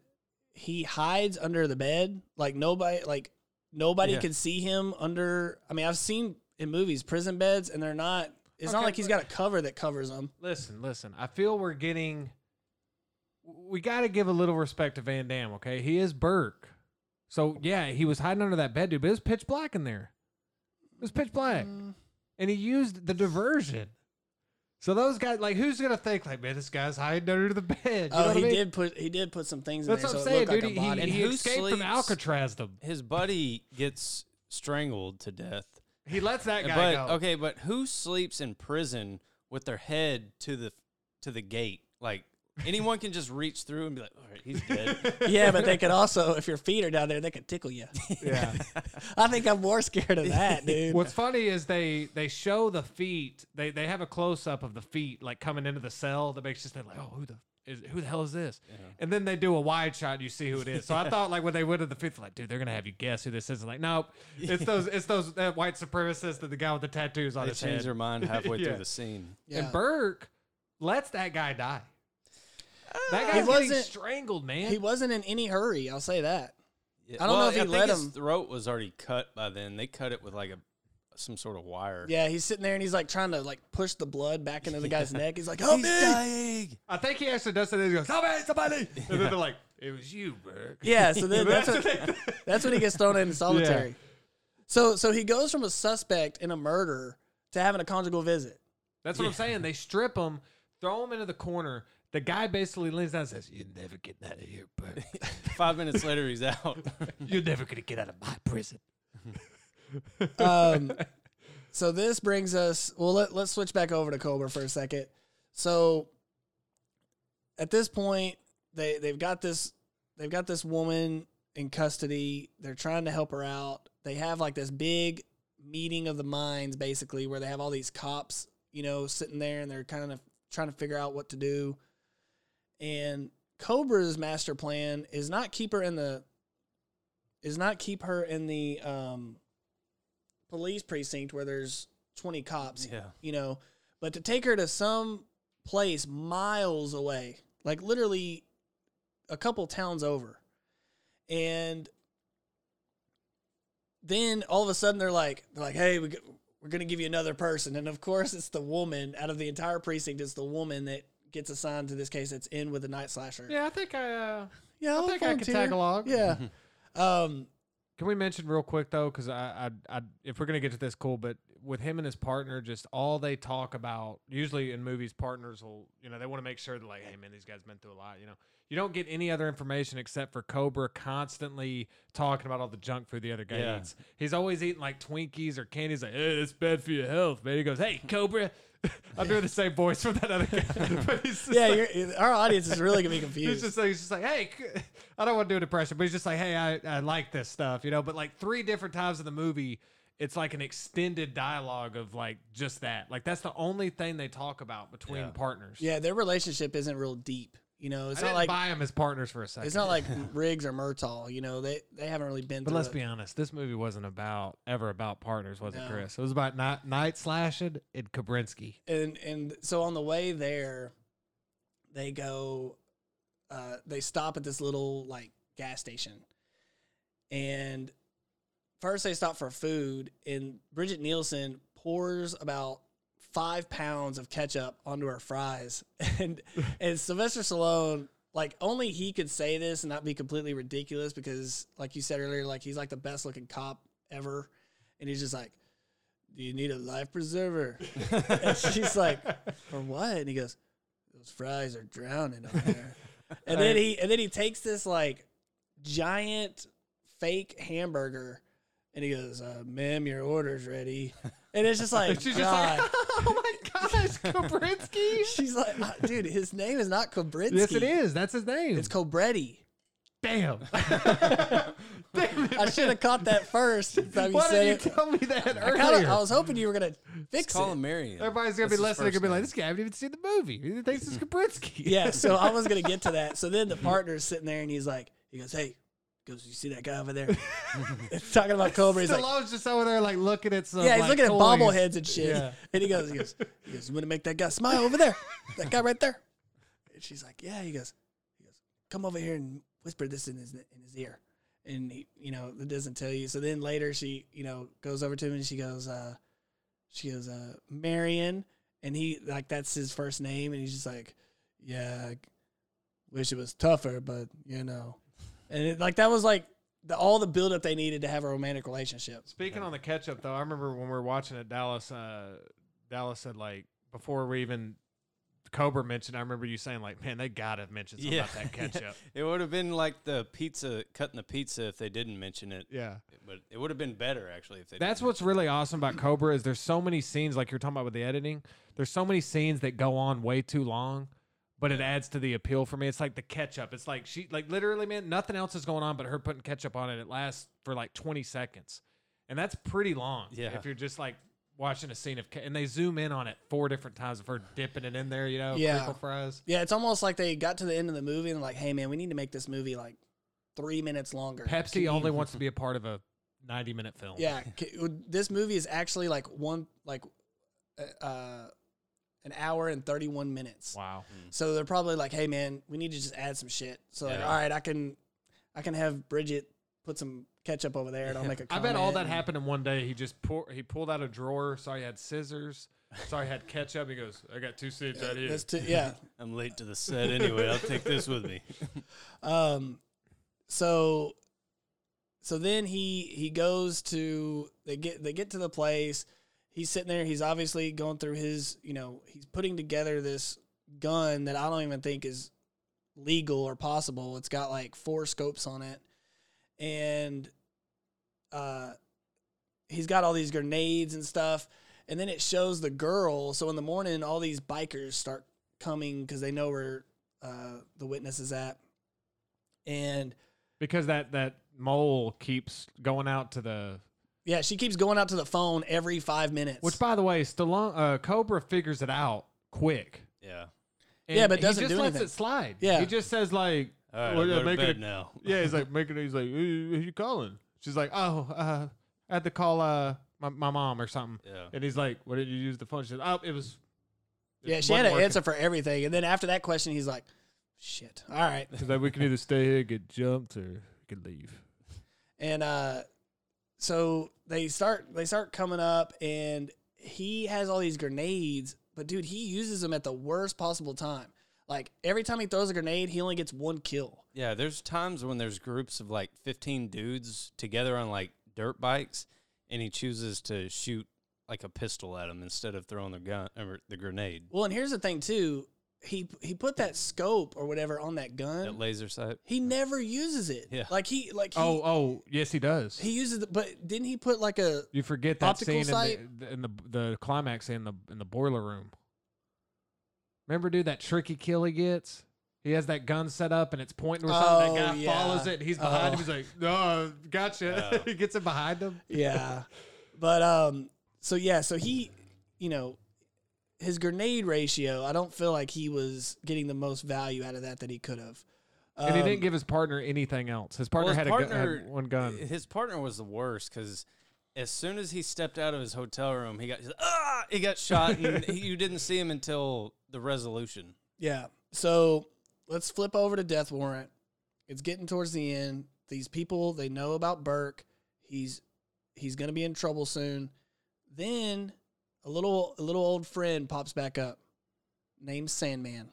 he hides under the bed. Like nobody, like nobody Yeah. can see him under. I mean, I've seen in movies prison beds, and they're not. It's not like he's got a cover that covers them. Listen, listen. I feel we're getting. We got to give a little respect to Van Damme, okay? He is Burke. So, yeah, he was hiding under that bed, dude, but it was pitch black in there. It was pitch black. Mm. And he used the diversion. So, those guys, like, who's going to think, like, man, this guy's hiding under the bed? You know Oh, what he I mean? did put he did put some things in That's there, what I'm so saying, it looked dude. like He- he, And he who escaped from Alcatraz. Them. His buddy gets strangled to death. He lets that guy but go. okay, but who sleeps in prison with their head to the to the gate? Like anyone can just reach through and be like, "All right, he's dead." yeah, but they could also, if your feet are down there, they could tickle you. Yeah. I think I'm more scared of that, dude. What's funny is they they show the feet. They they have a close up of the feet like coming into the cell that makes you think like, oh, who the is, who the hell is this? Yeah. And then they do a wide shot, and you see who it is. So I thought like when they went to the fifth, like, dude, they're gonna have you guess who this is. Like, nope, it's those, it's those that white supremacist that the guy with the tattoos on They his change head. their mind halfway Yeah. through the scene. Yeah. And Burke lets that guy die. Uh, that He guy's getting wasn't- strangled, man. he wasn't in any hurry. I'll say that. Yeah, I don't know if he I think let his him- throat was already cut by then. They cut it with like a some sort of wire. Yeah, he's sitting there and he's like trying to like push the blood back into the guy's neck. He's like, "Help He's me!" dying. I think he actually does something. He goes, somebody, somebody. And then they're like, it was you, Burke. Yeah, so then that's That's what, what that's when he gets thrown in solitary. So so he goes from a suspect in a murder to having a conjugal visit. That's what I'm saying. They strip him, throw him into the corner. The guy basically leans down and says, You're never getting out of here, Burke. Five minutes later, he's out. You're never going to get out of my prison. Um, so this brings us. Well, let, let's switch back over to Cobra for a second. So at this point, they they've got this they've got this woman in custody. They're trying to help her out. They have like this big meeting of the minds, basically, where they have all these cops, you know, sitting there and they're kind of trying to figure out what to do. And Cobra's master plan is not keep her in the is not keep her in the um, police precinct where there's 20 cops, yeah. you know, but to take her to some place miles away, like literally a couple towns over. And then all of a sudden they're like, they're like, hey, we, g- we're going to give you another person. And of course, it's the woman out of the entire precinct. It's the woman that gets assigned to this case that's in with the night slasher. Yeah, I think I, uh, yeah I I'll think I could tag along. Yeah. um, Can we mention real quick though, because I, I, I, if we're gonna get to this, cool. But with him and his partner, just all they talk about, usually in movies, partners will, you know, they want to make sure that like, hey man, these guys been through a lot. You know, you don't get any other information except for Cobra constantly talking about all the junk food the other guy Yeah. eats. He's always eating like Twinkies or candies. Like, hey, it's bad for your health, man. He goes, hey, Cobra. I'm doing the same voice from that other guy. but he's just yeah, like- you're, our audience is really going to be confused. He's just like, he's just like, hey, I don't want to do an impression, but he's just like, hey, I, I like this stuff, you know. But like three different times in the movie, it's like an extended dialogue of like just that. Like that's the only thing they talk about between Yeah. partners. yeah, their relationship isn't real deep. You know, it's I not didn't like buy them as partners for a second. it's not like Riggs or Murtaugh. You know, they they haven't really been. But let's it. be honest, this movie wasn't about ever about partners, was it, Chris? It was about night, night slashing and Kabrinsky. and and so on the way there, they go, uh, they stop at this little like gas station, and first they stop for food, and Brigitte Nielsen pours about five pounds of ketchup onto her fries, and and Sylvester Stallone. Like only he could say this and not be completely ridiculous because, like you said earlier, like he's like the best looking cop ever, and he's just like, "Do you need a life preserver?" and she's like, "For what?" And he goes, "Those fries are drowning up there." and then he and then he takes this like giant fake hamburger, and he goes, uh, "Ma'am, your order's ready." And it's just like, She's just God. like, oh my gosh, Kabrinsky. she's like, uh, "Dude, his name is not Kobrinsky. yes, it is. That's his name. It's Cobretti." Damn. Damn it, I should have caught that first. by the Why said didn't you it. tell me that I, earlier? kinda, I was hoping you were gonna fix Just call it. him Marion. Everybody's gonna That's be his listening. Gonna be like, name. "This guy haven't even seen the movie. He thinks it's Kabrinsky." yeah, so I was gonna get to that. So then the partner's sitting there and he's like, he goes, "Hey," he goes, "You see that guy over there?" Talking about Cobra. He's like, Stallone's just over there like looking at some. "Yeah, he's like, looking at toys. bobbleheads and shit." Yeah. And he goes, "He goes, he goes, you want to make that guy smile over there? That guy right there." And she's like, "Yeah." He goes, "He goes, come over here and whisper this in his in his ear." And he, you know, it doesn't tell you. So then later she, you know, goes over to him and she goes, uh, she goes, uh, Marion, and he like that's his first name, and he's just like, yeah, I wish it was tougher, but you know, and it, like that was like the, all the buildup they needed to have a romantic relationship. Speaking on the ketchup, though, I remember when we were watching it, Dallas. Uh, Dallas said like before we even Cobra mentioned. I remember you saying like, "Man, they gotta mention something Yeah. about that ketchup." It would have been like the pizza, cutting the pizza if they didn't mention it. yeah. But it would have been better actually if they. That's didn't what's mention really awesome about Cobra is there's so many scenes like you're talking about with the editing. There's so many scenes that go on way too long, but it adds to the appeal for me. It's like the ketchup. It's like she like literally, man, nothing else is going on but her putting ketchup on it. It lasts for like 20 seconds, and that's pretty long. Yeah. If you're just like watching a scene of, and they zoom in on it four different times of her dipping it in there. You know, Yeah. fries. Yeah, it's almost like they got to the end of the movie and like, hey man, we need to make this movie like three minutes longer. Can Pepsi you- only wants to be a part of a ninety-minute film. Yeah, this movie is actually like one like uh an hour and thirty one minutes. Wow. So they're probably like, hey man, we need to just add some shit. So like, Yeah. all right, I can I can have Brigitte put some ketchup over there and I'll make a I comment. bet all that happened in one day. He just pour, he pulled out a drawer. Saw he had scissors. Saw he had ketchup. He goes, "I got two seeds right here." Too, yeah. I'm late to the set anyway. I'll take this with me. Um, so, so then he he goes to they get they get to the place. He's sitting there. He's obviously going through his you know he's putting together this gun that I don't even think is legal or possible. It's got like four scopes on it, and uh, he's got all these grenades and stuff. And then it shows the girl. So in the morning, all these bikers start coming because they know where uh, the witness is at and because that that mole keeps going out to the. Yeah, she keeps going out to the phone every five minutes. Which, by the way, Stallone, uh, Cobra figures it out quick. Yeah. Yeah, but doesn't he just do lets anything. it slide. Yeah. he just says like, All right, Well, I'll yeah, to make it bed a- now. yeah, he's like making. it. He's like, who, who you calling? She's like, oh, uh, I had to call uh my, my mom or something. Yeah. And he's like, what did you use the phone? She said, oh, it was. it yeah, she had wasn't an working." answer for everything. And then after that question, he's like, shit. All right. He's like, we can either stay here, get jumped, or we can leave. And uh, so they start they start coming up, and he has all these grenades, but dude, he uses them at the worst possible time. Like every time he throws a grenade, he only gets one kill. Yeah, there's times when there's groups of like 15 dudes together on like dirt bikes, and he chooses to shoot like a pistol at them instead of throwing the gun or the grenade. Well, and here's the thing too. He he put that scope or whatever on that gun. That laser sight. he never uses it. Yeah. Like he like he, Oh, oh, yes, he does. he uses it, but didn't he put like a you forget that optical scene sight? in the, in the the climax in the in the boiler room. Remember, dude, that tricky kill he gets. He has that gun set up and it's pointing to something. Oh, that guy yeah. follows it. And he's behind Oh. him. He's like, "No, gotcha." Yeah. he gets it behind him. yeah. but um so yeah, so he you know his grenade ratio, I don't feel like he was getting the most value out of that that he could have. and he Um, didn't give his partner anything else. His partner Well, his had, a partner- gun, had one gun. His partner was the worst because as soon as he stepped out of his hotel room, he got ah, he got shot, and he, you didn't see him until the resolution. Yeah. So let's flip over to Death Warrant. It's getting towards the end. These people they know about Burke. He's he's gonna be in trouble soon. Then a little a little old friend pops back up, named Sandman.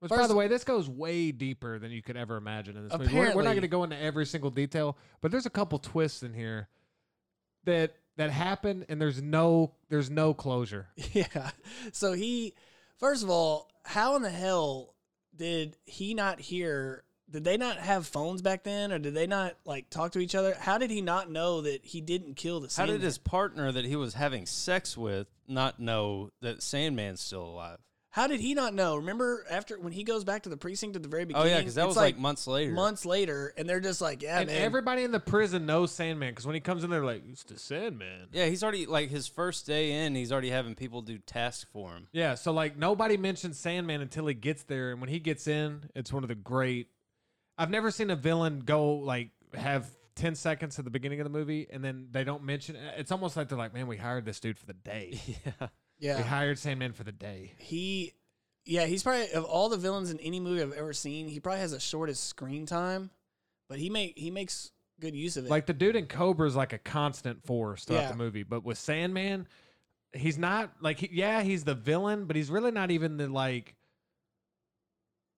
Which, by the way, this goes way deeper than you could ever imagine in this movie. We're, we're not going to go into every single detail, but there's a couple twists in here that that happen, and there's no there's no closure. Yeah. So he, first of all, how in the hell did he not hear? Did they not have phones back then, or did they not like talk to each other? How did he not know that he didn't kill the? Sandman? How did his partner that he was having sex with not know that Sandman's still alive? How did he not know? Remember after when he goes back to the precinct at the very beginning? Oh yeah, because that it's was like, months later. months later, and they're just like, yeah, and man. everybody in the prison knows Sandman because when he comes in, they're like, "It's the Sandman." Yeah, he's already like his first day in. He's already having people do tasks for him. Yeah, so like nobody mentions Sandman until he gets there, and when he gets in, it's one of the great. I've never seen a villain go like have ten seconds at the beginning of the movie, and then they don't mention. It's almost like they're like, "Man, we hired this dude for the day. yeah, yeah We hired Sandman for the day." he, yeah, he's probably of all the villains in any movie I've ever seen, he probably has the shortest screen time, but he make he makes good use of it. Like the dude in Cobra is like a constant force throughout Yeah. the movie, but with Sandman, he's not like he, yeah, he's the villain, but he's really not even the like.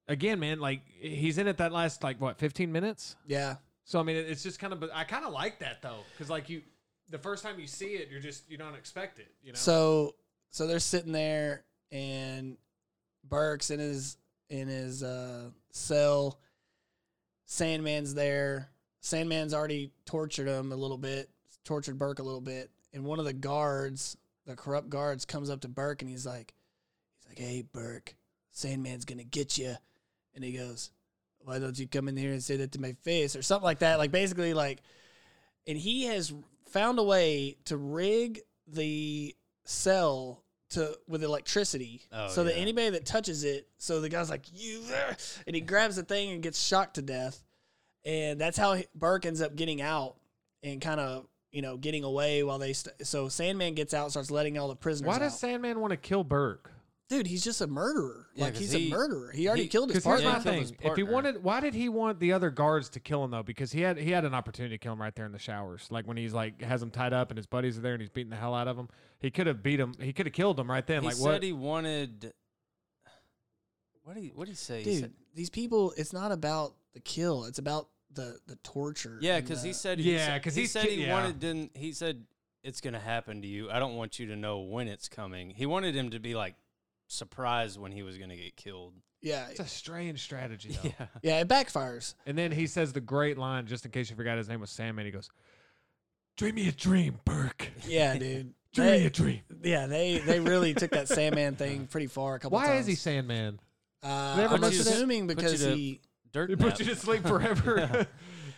Again, man, like he's in it that last like what fifteen minutes. yeah, So I mean, it's just kind of. I kind of like that though, because like you, the first time you see it, you're just you don't expect it. You know. So so they're sitting there and Burke's in his in his uh, cell. Sandman's there. Sandman's already tortured him a little bit, tortured Burke a little bit. And one of the guards, the corrupt guards, comes up to Burke and he's like, he's like, "Hey, Burke, Sandman's gonna get you." And he goes, "Why don't you come in here and say that to my face or something like that?" Like basically, like, and he has found a way to rig the cell to with electricity, Oh, so that anybody that touches it, so the guy's like you, and he grabs the thing and gets shocked to death, and that's how Burke ends up getting out and kind of you know getting away while they. St- so Sandman gets out, and starts letting all the prisoners. Why out. does Sandman want to kill Burke? Dude? He's just a murderer. Yeah, like 'cause he's he- a murderer. He already he- killed his Because here's partner. my thing: his if he wanted, why did he want the other guards to kill him though? Because he had he had an opportunity to kill him right there in the showers, like when he's like has him tied up and his buddies are there and he's beating the hell out of him. He could have beat him. He could have killed him right then. he like said what? he wanted. What did he? What did he say? He dude. said- these people. It's not about the kill. It's about the the torture. yeah, because he said. He Yeah, 'cause he he's said he yeah. wanted. Didn't he said it's gonna happen to you? I don't want you to know when it's coming. He wanted him to be like surprised when he was gonna get killed. yeah, it's a strange strategy though. Yeah. yeah. It backfires. And then he says the great line, just in case you forgot his name was Sandman. He goes, "Dream me a dream, Burke. Yeah, dude. Dream me a dream." Yeah, they they really took that Sandman thing pretty far a couple Why times. is he Sandman? Uh, They I'm assuming Put because he. Dirt. He nap. puts you to sleep forever.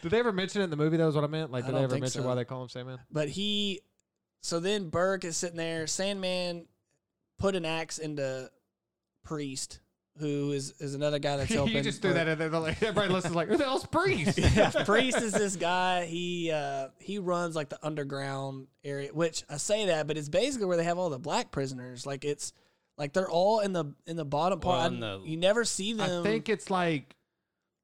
did they ever mention it in the movie? That was what I meant. Like, did they ever mention so. why they call him Sandman? But he. So then Burke is sitting there. Sandman put an axe into Priest, who is is another guy that's helping. you just threw that in there. Like, everybody listens like, who the hell's Priest? yeah, Priest is this guy. He uh, he runs like the underground area, which I say that, but it's basically where they have all the black prisoners. Like it's like they're all in the in the bottom part. in I- the- you never see them. I think it's like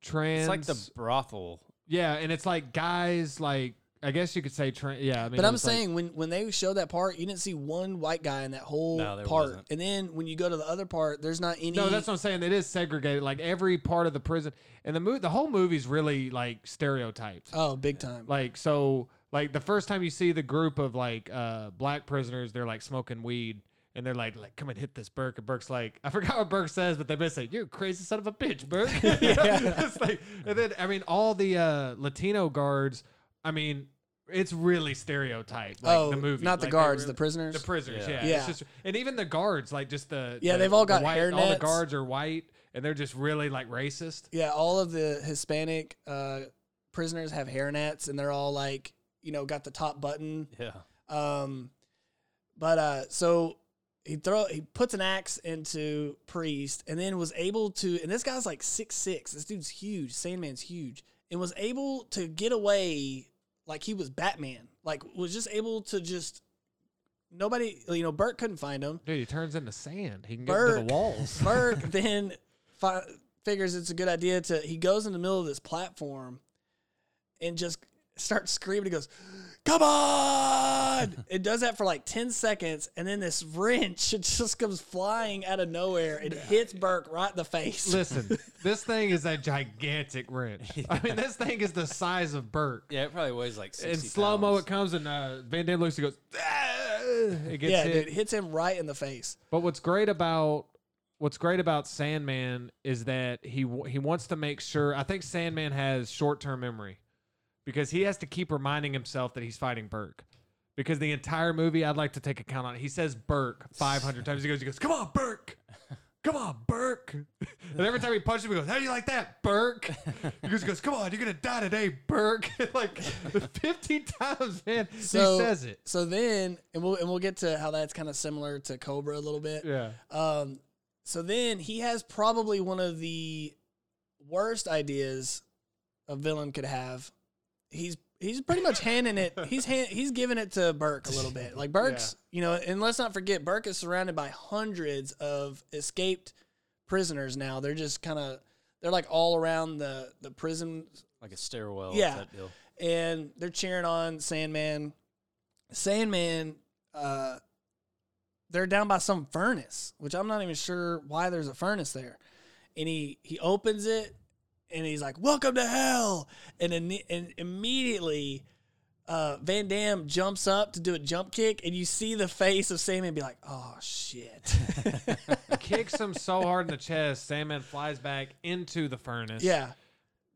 trans. It's like the brothel. yeah, and it's like guys like I guess you could say trans. Yeah, I mean, but I'm was like- saying when when they showed that part, you didn't see one white guy in that whole No, there part. wasn't. And then when you go to the other part, there's not any. No, that's what I'm saying. It is segregated. Like every part of the prison, and the mo- the whole movie's really like stereotyped. oh, big time. Like so, like the first time you see the group of like uh black prisoners, they're like smoking weed. And they're like, like, come and hit this Burke. And Burke's like, I forgot what Burke says, but they basically say, "You're a crazy son of a bitch, Burke." it's like, and then I mean, all the uh, Latino guards. I mean, it's really stereotyped. Like oh, the movie, not the Like, guards, really- the prisoners. the prisoners. Yeah. Yeah, Yeah. It's just, and even the guards, like just the Yeah, the- they've all the got white, All the guards are white, and they're just really like racist. yeah, all of the Hispanic uh, prisoners have hairnets, and they're all like, you know, got the top button. Yeah. Um, but uh, so he throw he puts an axe into Priest, and then was able to. And this guy's like six six. This dude's huge. Sandman's huge, and was able to get away like he was Batman. Like was just able to just nobody. You know, Burke couldn't find him. Dude, he turns into sand. He can get into the walls. Burke then fi- figures it's a good idea to. He goes in the middle of this platform and just starts screaming. He goes, "Come on!" it does that for like ten seconds, and then this wrench it just comes flying out of nowhere and hits Burke right in the face. Listen, this thing is a gigantic wrench. I mean, this thing is the size of Burke. Yeah, it probably weighs like 60 In slow mo, pounds. it comes and uh, Van Damme looks and goes. "Ah!" It gets yeah, hit. dude, it hits him right in the face. But what's great about what's great about Sandman is that he w- he wants to make sure. I think Sandman has short term memory because he has to keep reminding himself that he's fighting Burke. Because the entire movie, I'd like to take account on. it. He says Burke 500 times. He goes, he goes, "Come on, Burke." Come on, Burke. And every time he punches him, he goes, How do you like that, Burke? He goes, he goes Come on, you're going to die today, Burke. like 50 times, man. So he says it. So then, and we'll and we'll get to how that's kind of similar to Cobra a little bit. Yeah. Um, so then he has probably one of the worst ideas a villain could have. He's he's pretty much handing it. He's hand, he's giving it to Burke a little bit. Like Burke's, you know, and let's not forget Burke is surrounded by hundreds of escaped prisoners. Now they're just kind of they're like all around the the prison like a stairwell Yeah. type deal. and they're cheering on Sandman. Sandman, uh, they're down by some furnace, which I'm not even sure why there's a furnace there. And he he opens it, and he's like, "Welcome to hell!" And then and immediately, uh, Van Damme jumps up to do a jump kick, and you see the face of Sandman be like, "Oh shit!" Kicks him so hard in the chest, Sandman flies back into the furnace. yeah,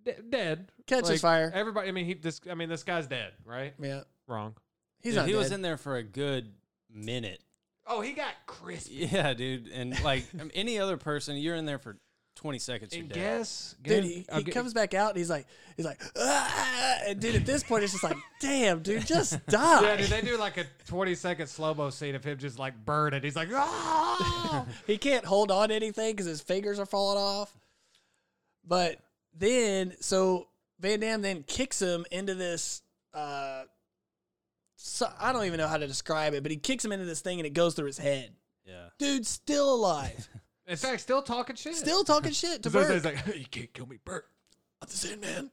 D- dead. Catches fire. Everybody. I mean, he. This. I mean, this guy's dead, right? yeah. Wrong. He's Dude, not. he was in there for a good minute. Oh, he got crispy. Yeah, dude. And like any other person, you're in there for twenty seconds. You're And dead. guess, Dude, he, he get- comes back out and he's like, he's like, ah! and dude, at this point, it's just like, damn, dude, just die. Yeah, dude, they do like a 20 second slow mo scene of him just like burning. He's like, ah! he can't hold on to anything because his fingers are falling off. But then, so Van Damme then kicks him into this. Uh, so, I don't even know how to describe it, but he kicks him into this thing and it goes through his head. Yeah. Dude, still alive, In fact, still talking shit. still talking shit to So Burke. he's like, you can't kill me, Burke. I'm the Sandman.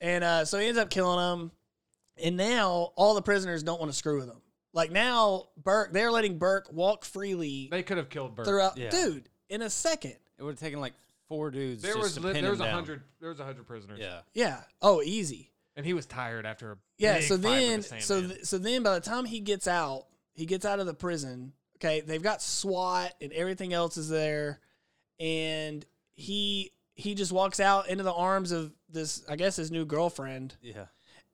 And uh, so he ends up killing him. And now all the prisoners don't want to screw with him. Like now, Burke, they're letting Burke walk freely They could have killed Burke. throughout. Yeah. Dude, in a second. It would have taken like four dudes. There just was to li- pin there him was a down. hundred there was a hundred prisoners. Yeah. Yeah. Oh, easy. and he was tired after a Yeah. big so fight with then, the so th- so then, by the time he gets out, he gets out of the prison. Okay, they've got SWAT and everything else is there, and he he just walks out into the arms of this, I guess, his new girlfriend, Yeah.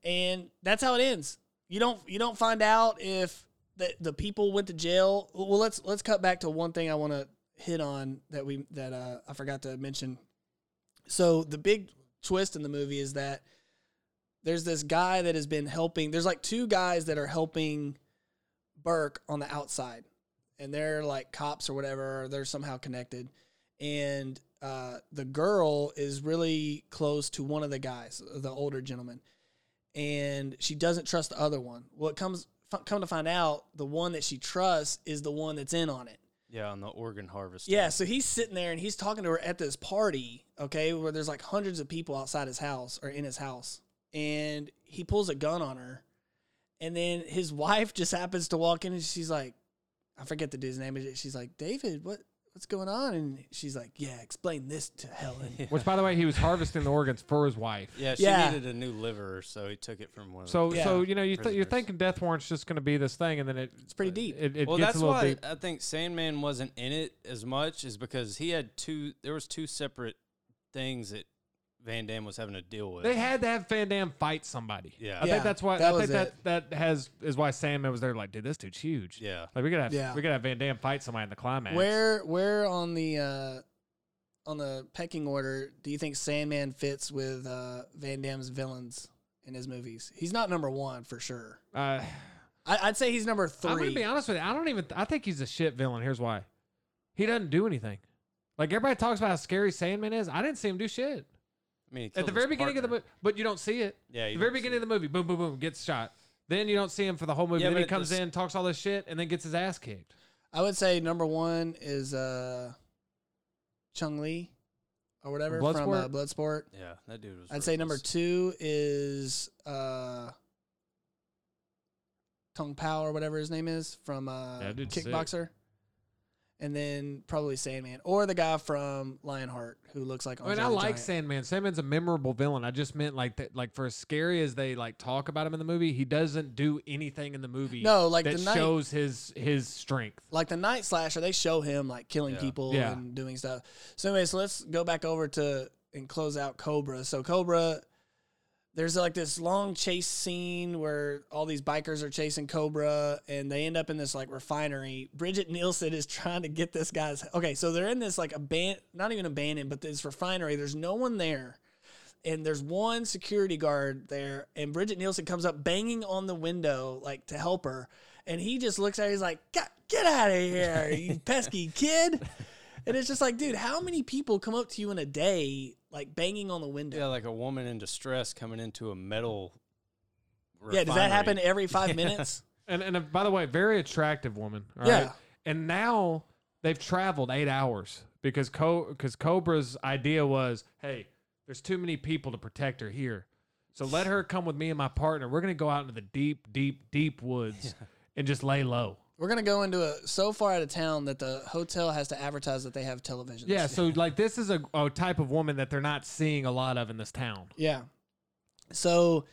and that's how it ends. You don't you don't find out if the the people went to jail. Well, let's let's cut back to one thing I want to hit on that we that uh, I forgot to mention. So the big twist in the movie is that there's this guy that has been helping. There's like two guys that are helping Burke on the outside, and they're like cops or whatever. Or they're somehow connected, and uh, the girl is really close to one of the guys, the older gentleman, and she doesn't trust the other one. Well, it comes f- come to find out, the one that she trusts is the one that's in on it. Yeah. On the organ harvest. Yeah, so he's sitting there and he's talking to her at this party, okay, where there's like hundreds of people outside his house or in his house. And he pulls a gun on her. And then his wife just happens to walk in and she's like, I forget the dude's name. but She's like, David, what what's going on? And she's like, Yeah, explain this to Helen. Which, by the way, he was harvesting the organs for his wife. Yeah. She Yeah. needed a new liver, so he took it from one. Of So, the Yeah. so you know, you th- you're prisoners. thinking Death Warrant's just going to be this thing, and then it It's pretty deep. It, it well, gets that's a little why deep. I think Sandman wasn't in it as much, is because he had two. There was two separate things that Van Damme was having to deal with. They had to have Van Damme fight somebody. Yeah. I Yeah, think that's why. that I was think that it. that has is why Sandman was there. Like, dude, this dude's huge. yeah. Like we gotta have Yeah. we gotta have Van Damme fight somebody in the climax. Where where on the uh on the pecking order do you think Sandman fits with uh Van Damme's villains in his movies? He's not number one for sure. Uh, I, I'd say he's number 3 I'm gonna be honest with you. I don't even. I think he's a shit villain. Here's why. He doesn't do anything. Like everybody talks about how scary Sandman is. I didn't see him do shit I mean, at the very beginning of the movie. But you don't see it. Yeah. the very don't beginning of the movie, boom, boom, boom, gets shot. Then you don't see him for the whole movie. Yeah, then he comes the in, talks all this shit, and then gets his ass kicked. I would say number one is uh Chong Li or whatever from uh, Bloodsport? Bloodsport. Yeah, that dude was. I'd say number two is uh Tong Po or whatever his name is from uh Kickboxer. sick. Kickboxer. And then probably Sandman or the guy from Lionheart who looks like I mean, I the like Giant. Sandman. Sandman's a memorable villain. I just meant like that, like for as scary as they like talk about him in the movie, he doesn't do anything in the movie. No, like that the night shows his his strength. like the night slasher, they show him like killing Yeah. people Yeah. and doing stuff. So anyway, so let's go back over to and close out Cobra. So Cobra, there's like this long chase scene where all these bikers are chasing Cobra and they end up in this like refinery. Brigitte Nielsen is trying to get this guy's okay, so they're in this like aban not even abandoned, but this refinery. There's no one there. And there's one security guard there, and Brigitte Nielsen comes up banging on the window like to help her. And he just looks at her, he's like, Get, get out of here, you pesky kid. And it's just like, dude, how many people come up to you in a day, like banging on the window? Yeah, like a woman in distress coming into a metal. Yeah, does that happen every five minutes? And and uh, by the way, very attractive woman. all Yeah. right? And now they've traveled eight hours because Co because Cobra's idea was, hey, there's too many people to protect her here, so let her come with me and my partner. We're gonna go out into the deep, deep, deep woods and just lay low. We're gonna go into a so far out of town that the hotel has to advertise that they have television. Yeah. So like this is a, a type of woman that they're not seeing a lot of in this town. Yeah. So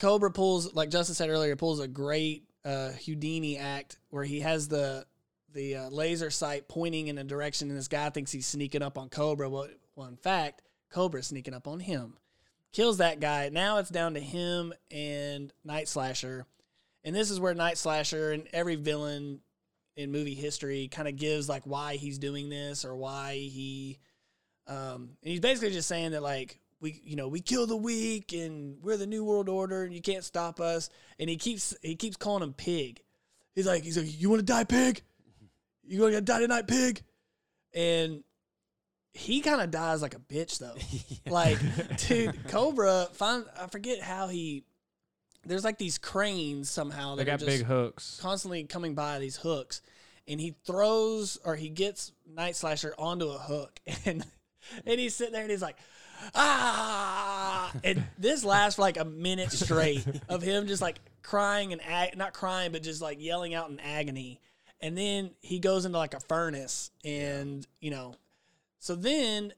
Cobra pulls, like Justin said earlier, pulls a great uh, Houdini act where he has the the uh, laser sight pointing in a direction, and this guy thinks he's sneaking up on Cobra. Well, well, in fact, Cobra's sneaking up on him. Kills that guy. Now it's down to him and Night Slasher, and this is where Night Slasher and every villain in movie history kind of gives like why he's doing this or why he Um, and he's basically just saying that like we, you know, we kill the weak and we're the new world order and you can't stop us. And he keeps he keeps calling him pig. He's like he's like you want to die pig? You gonna die tonight pig? And he kind of dies like a bitch though. Like, dude, Cobra. Find I forget how he. There's like these cranes somehow They got just big hooks. constantly coming by these hooks, and he throws or he gets Night Slasher onto a hook, and and he's sitting there and he's like, ah, and this lasts for like a minute straight of him just like crying and ag- not crying but just like yelling out in agony, and then he goes into like a furnace, and you know, so then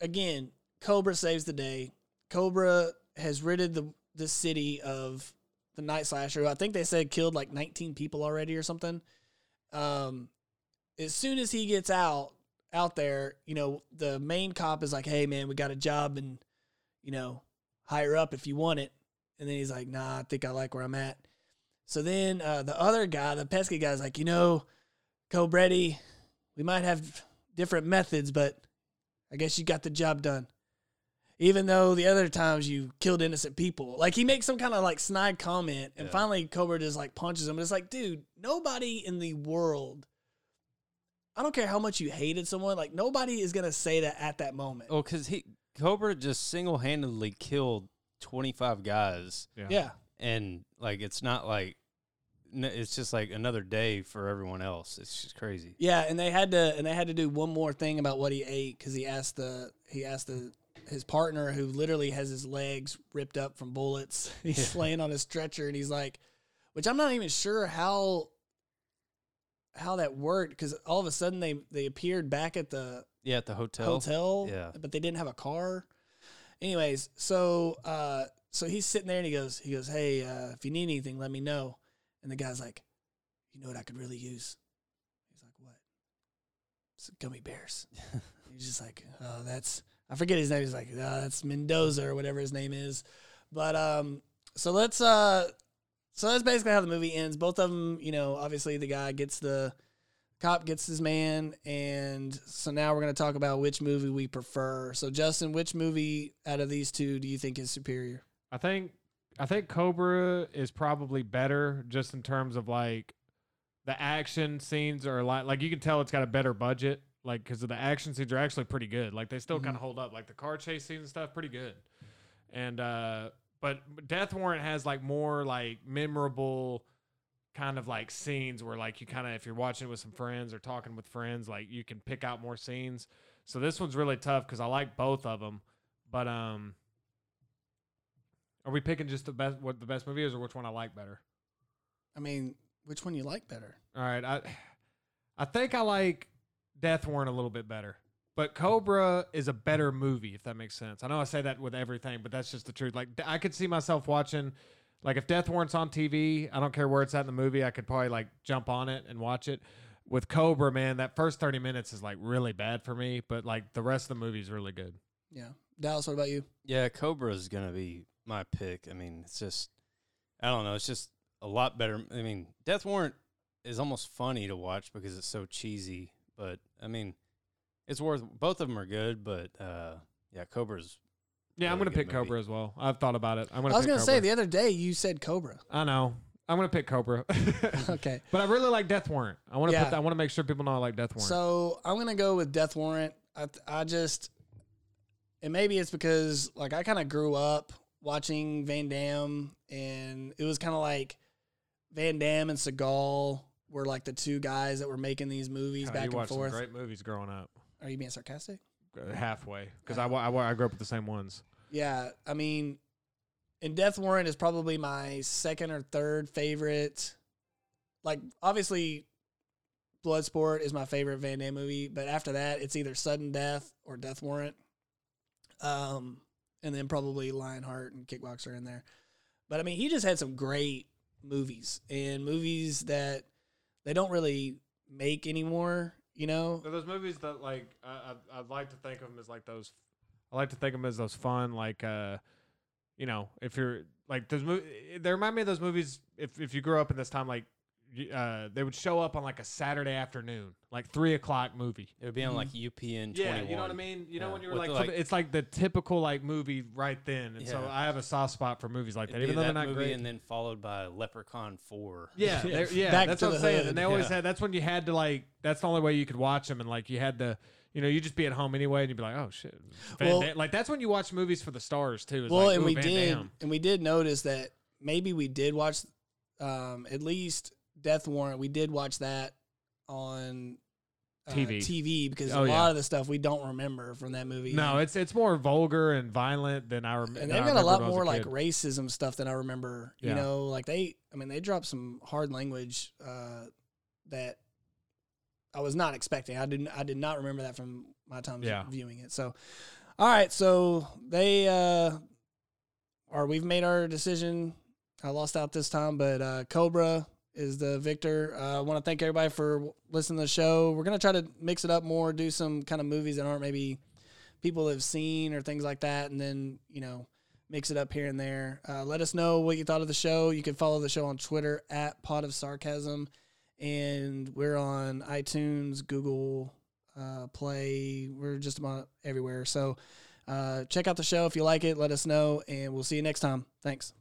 again, Cobra saves the day. Cobra has ridded the the city of the Night Slasher. I think they said killed like 19 people already or something. Um, as soon as he gets out out there, you know, the main cop is like, "Hey, man, we got a job, and you know, higher up if you want it." And then he's like, "Nah, I think I like where I'm at." So then uh, the other guy, the pesky guy's like, "You know, Cobretti, we might have different methods, but I guess you got the job done." Even though the other times you killed innocent people. Like he makes some kind of like snide comment, and Yeah. finally Cobra just like punches him. And it's like, dude, nobody in the world, I don't care how much you hated someone, like nobody is gonna say that at that moment. Oh, because he Cobra just single handedly killed twenty five guys, yeah, and like it's not like it's just like another day for everyone else. It's just crazy. yeah, and they had to and they had to do one more thing about what he ate because he asked the he asked the his partner who literally has his legs ripped up from bullets. He's laying on a stretcher and he's like, which I'm not even sure how how that worked because all of a sudden they they appeared back at the Yeah, at the hotel. hotel, Yeah. but they didn't have a car. Anyways, so uh, so he's sitting there and he goes, he goes, hey, uh, if you need anything, let me know. And the guy's like, you know what I could really use? He's like, what? It's gummy bears. he's just like, oh, that's I forget his name. He's like, oh, that's Mendoza or whatever his name is. But um, so let's uh, so that's basically how the movie ends. Both of them, you know, obviously the guy gets the cop gets his man, and so now we're gonna talk about which movie we prefer. So Justin, which movie out of these two do you think is superior? I think I think Cobra is probably better just in terms of like the action scenes are like like you can tell it's got a better budget like because of the action scenes are actually pretty good like they still Mhm. kind of hold up like the car chase scenes and stuff pretty good and uh but Death Warrant has like more like memorable kind of like scenes where like you kind of if you're watching it with some friends or talking with friends like you can pick out more scenes so this one's really tough because I like both of them but um are we picking just the best what the best movie is or which one I like better? I mean, which one you like better? All right, I I think I like Death Warrant a little bit better. But Cobra is a better movie if that makes sense. I know I say that with everything, but that's just the truth. Like I could see myself watching like if Death Warrant's on TV, I don't care where it's at in the movie, I could probably like jump on it and watch it. With Cobra, man, that first 30 minutes is like really bad for me, but like the rest of the movie is really good. Yeah, Dallas. What about you? Yeah, Cobra is gonna be my pick. I mean, it's just I don't know. It's just a lot better. I mean, Death Warrant is almost funny to watch because it's so cheesy. But I mean, it's worth. Both of them are good, but uh, yeah, Cobra's. Yeah, I'm gonna pick movie. Cobra as well. I've thought about it. I'm gonna. was pick gonna say the other day you said Cobra. I know. I'm gonna pick Cobra. Okay, But I really like Death Warrant. I want to Yeah. put. That, I want to make sure people know I like Death Warrant. so I'm gonna go with Death Warrant. I I just, and maybe it's because like I kind of grew up watching Van Damme, and it was kind of like Van Damme and Seagal were like the two guys that were making these movies God, back and forth. great movies growing up. Are you being sarcastic? Uh, Halfway, because I, I, I grew up with the same ones. Yeah, I mean, and Death Warrant is probably my second or third favorite. Like, obviously, Bloodsport is my favorite Van Damme movie, but after that, it's either Sudden Death or Death Warrant. Um, and then probably Lionheart and Kickboxer in there. But I mean, he just had some great movies and movies that they don't really make anymore. You know, So those movies that like I, I I'd like to think of them as like those. I like to think of them as those fun like uh, you know, if you're like those mo- they remind me of those movies. If if you grew up in this time, like uh, they would show up on like a Saturday afternoon, like three o'clock movie. It would be on like UPN 21. Yeah, you know what I mean. You know Yeah, when you were like, the, like- it's like the typical like movie right then, and so I have a soft spot for movies like that, It'd even be though they're not movie great. and then followed by Leprechaun 4. Yeah, Yeah. Back that's to what I'm saying. hood. And they always Yeah. had that's when you had to like that's the only way you could watch them, and like you had to, you know, you just be at home anyway, and you'd be like, oh shit, Van Well- Dam- like that's when you watch movies for the stars too. is Well, like, and we Van did, Damme. and we did notice that maybe we did watch, um, at least Death Warrant. We did watch that on uh, TV. TV because Oh, a lot yeah. of the stuff we don't remember from that movie. No, it's it's more vulgar and violent than I remember. and they've got a lot more like racism stuff than I remember. You know, like they, I mean, they dropped some hard language uh, that I was not expecting. I didn't, I did not remember that from my time Yeah. viewing it. So, all right, so they, uh, or we've made our decision. I lost out this time, but uh, Cobra is the victor. Uh, I want to thank everybody for listening to the show. We're gonna try to mix it up more, do some kind of movies that aren't maybe people have seen or things like that, and then you know mix it up here and there. Uh, let us know what you thought of the show. You can follow the show on Twitter at Pot of Sarcasm, and we're on iTunes, Google uh, Play. We're just about everywhere. So uh, check out the show if you like it. Let us know, and we'll see you next time. Thanks.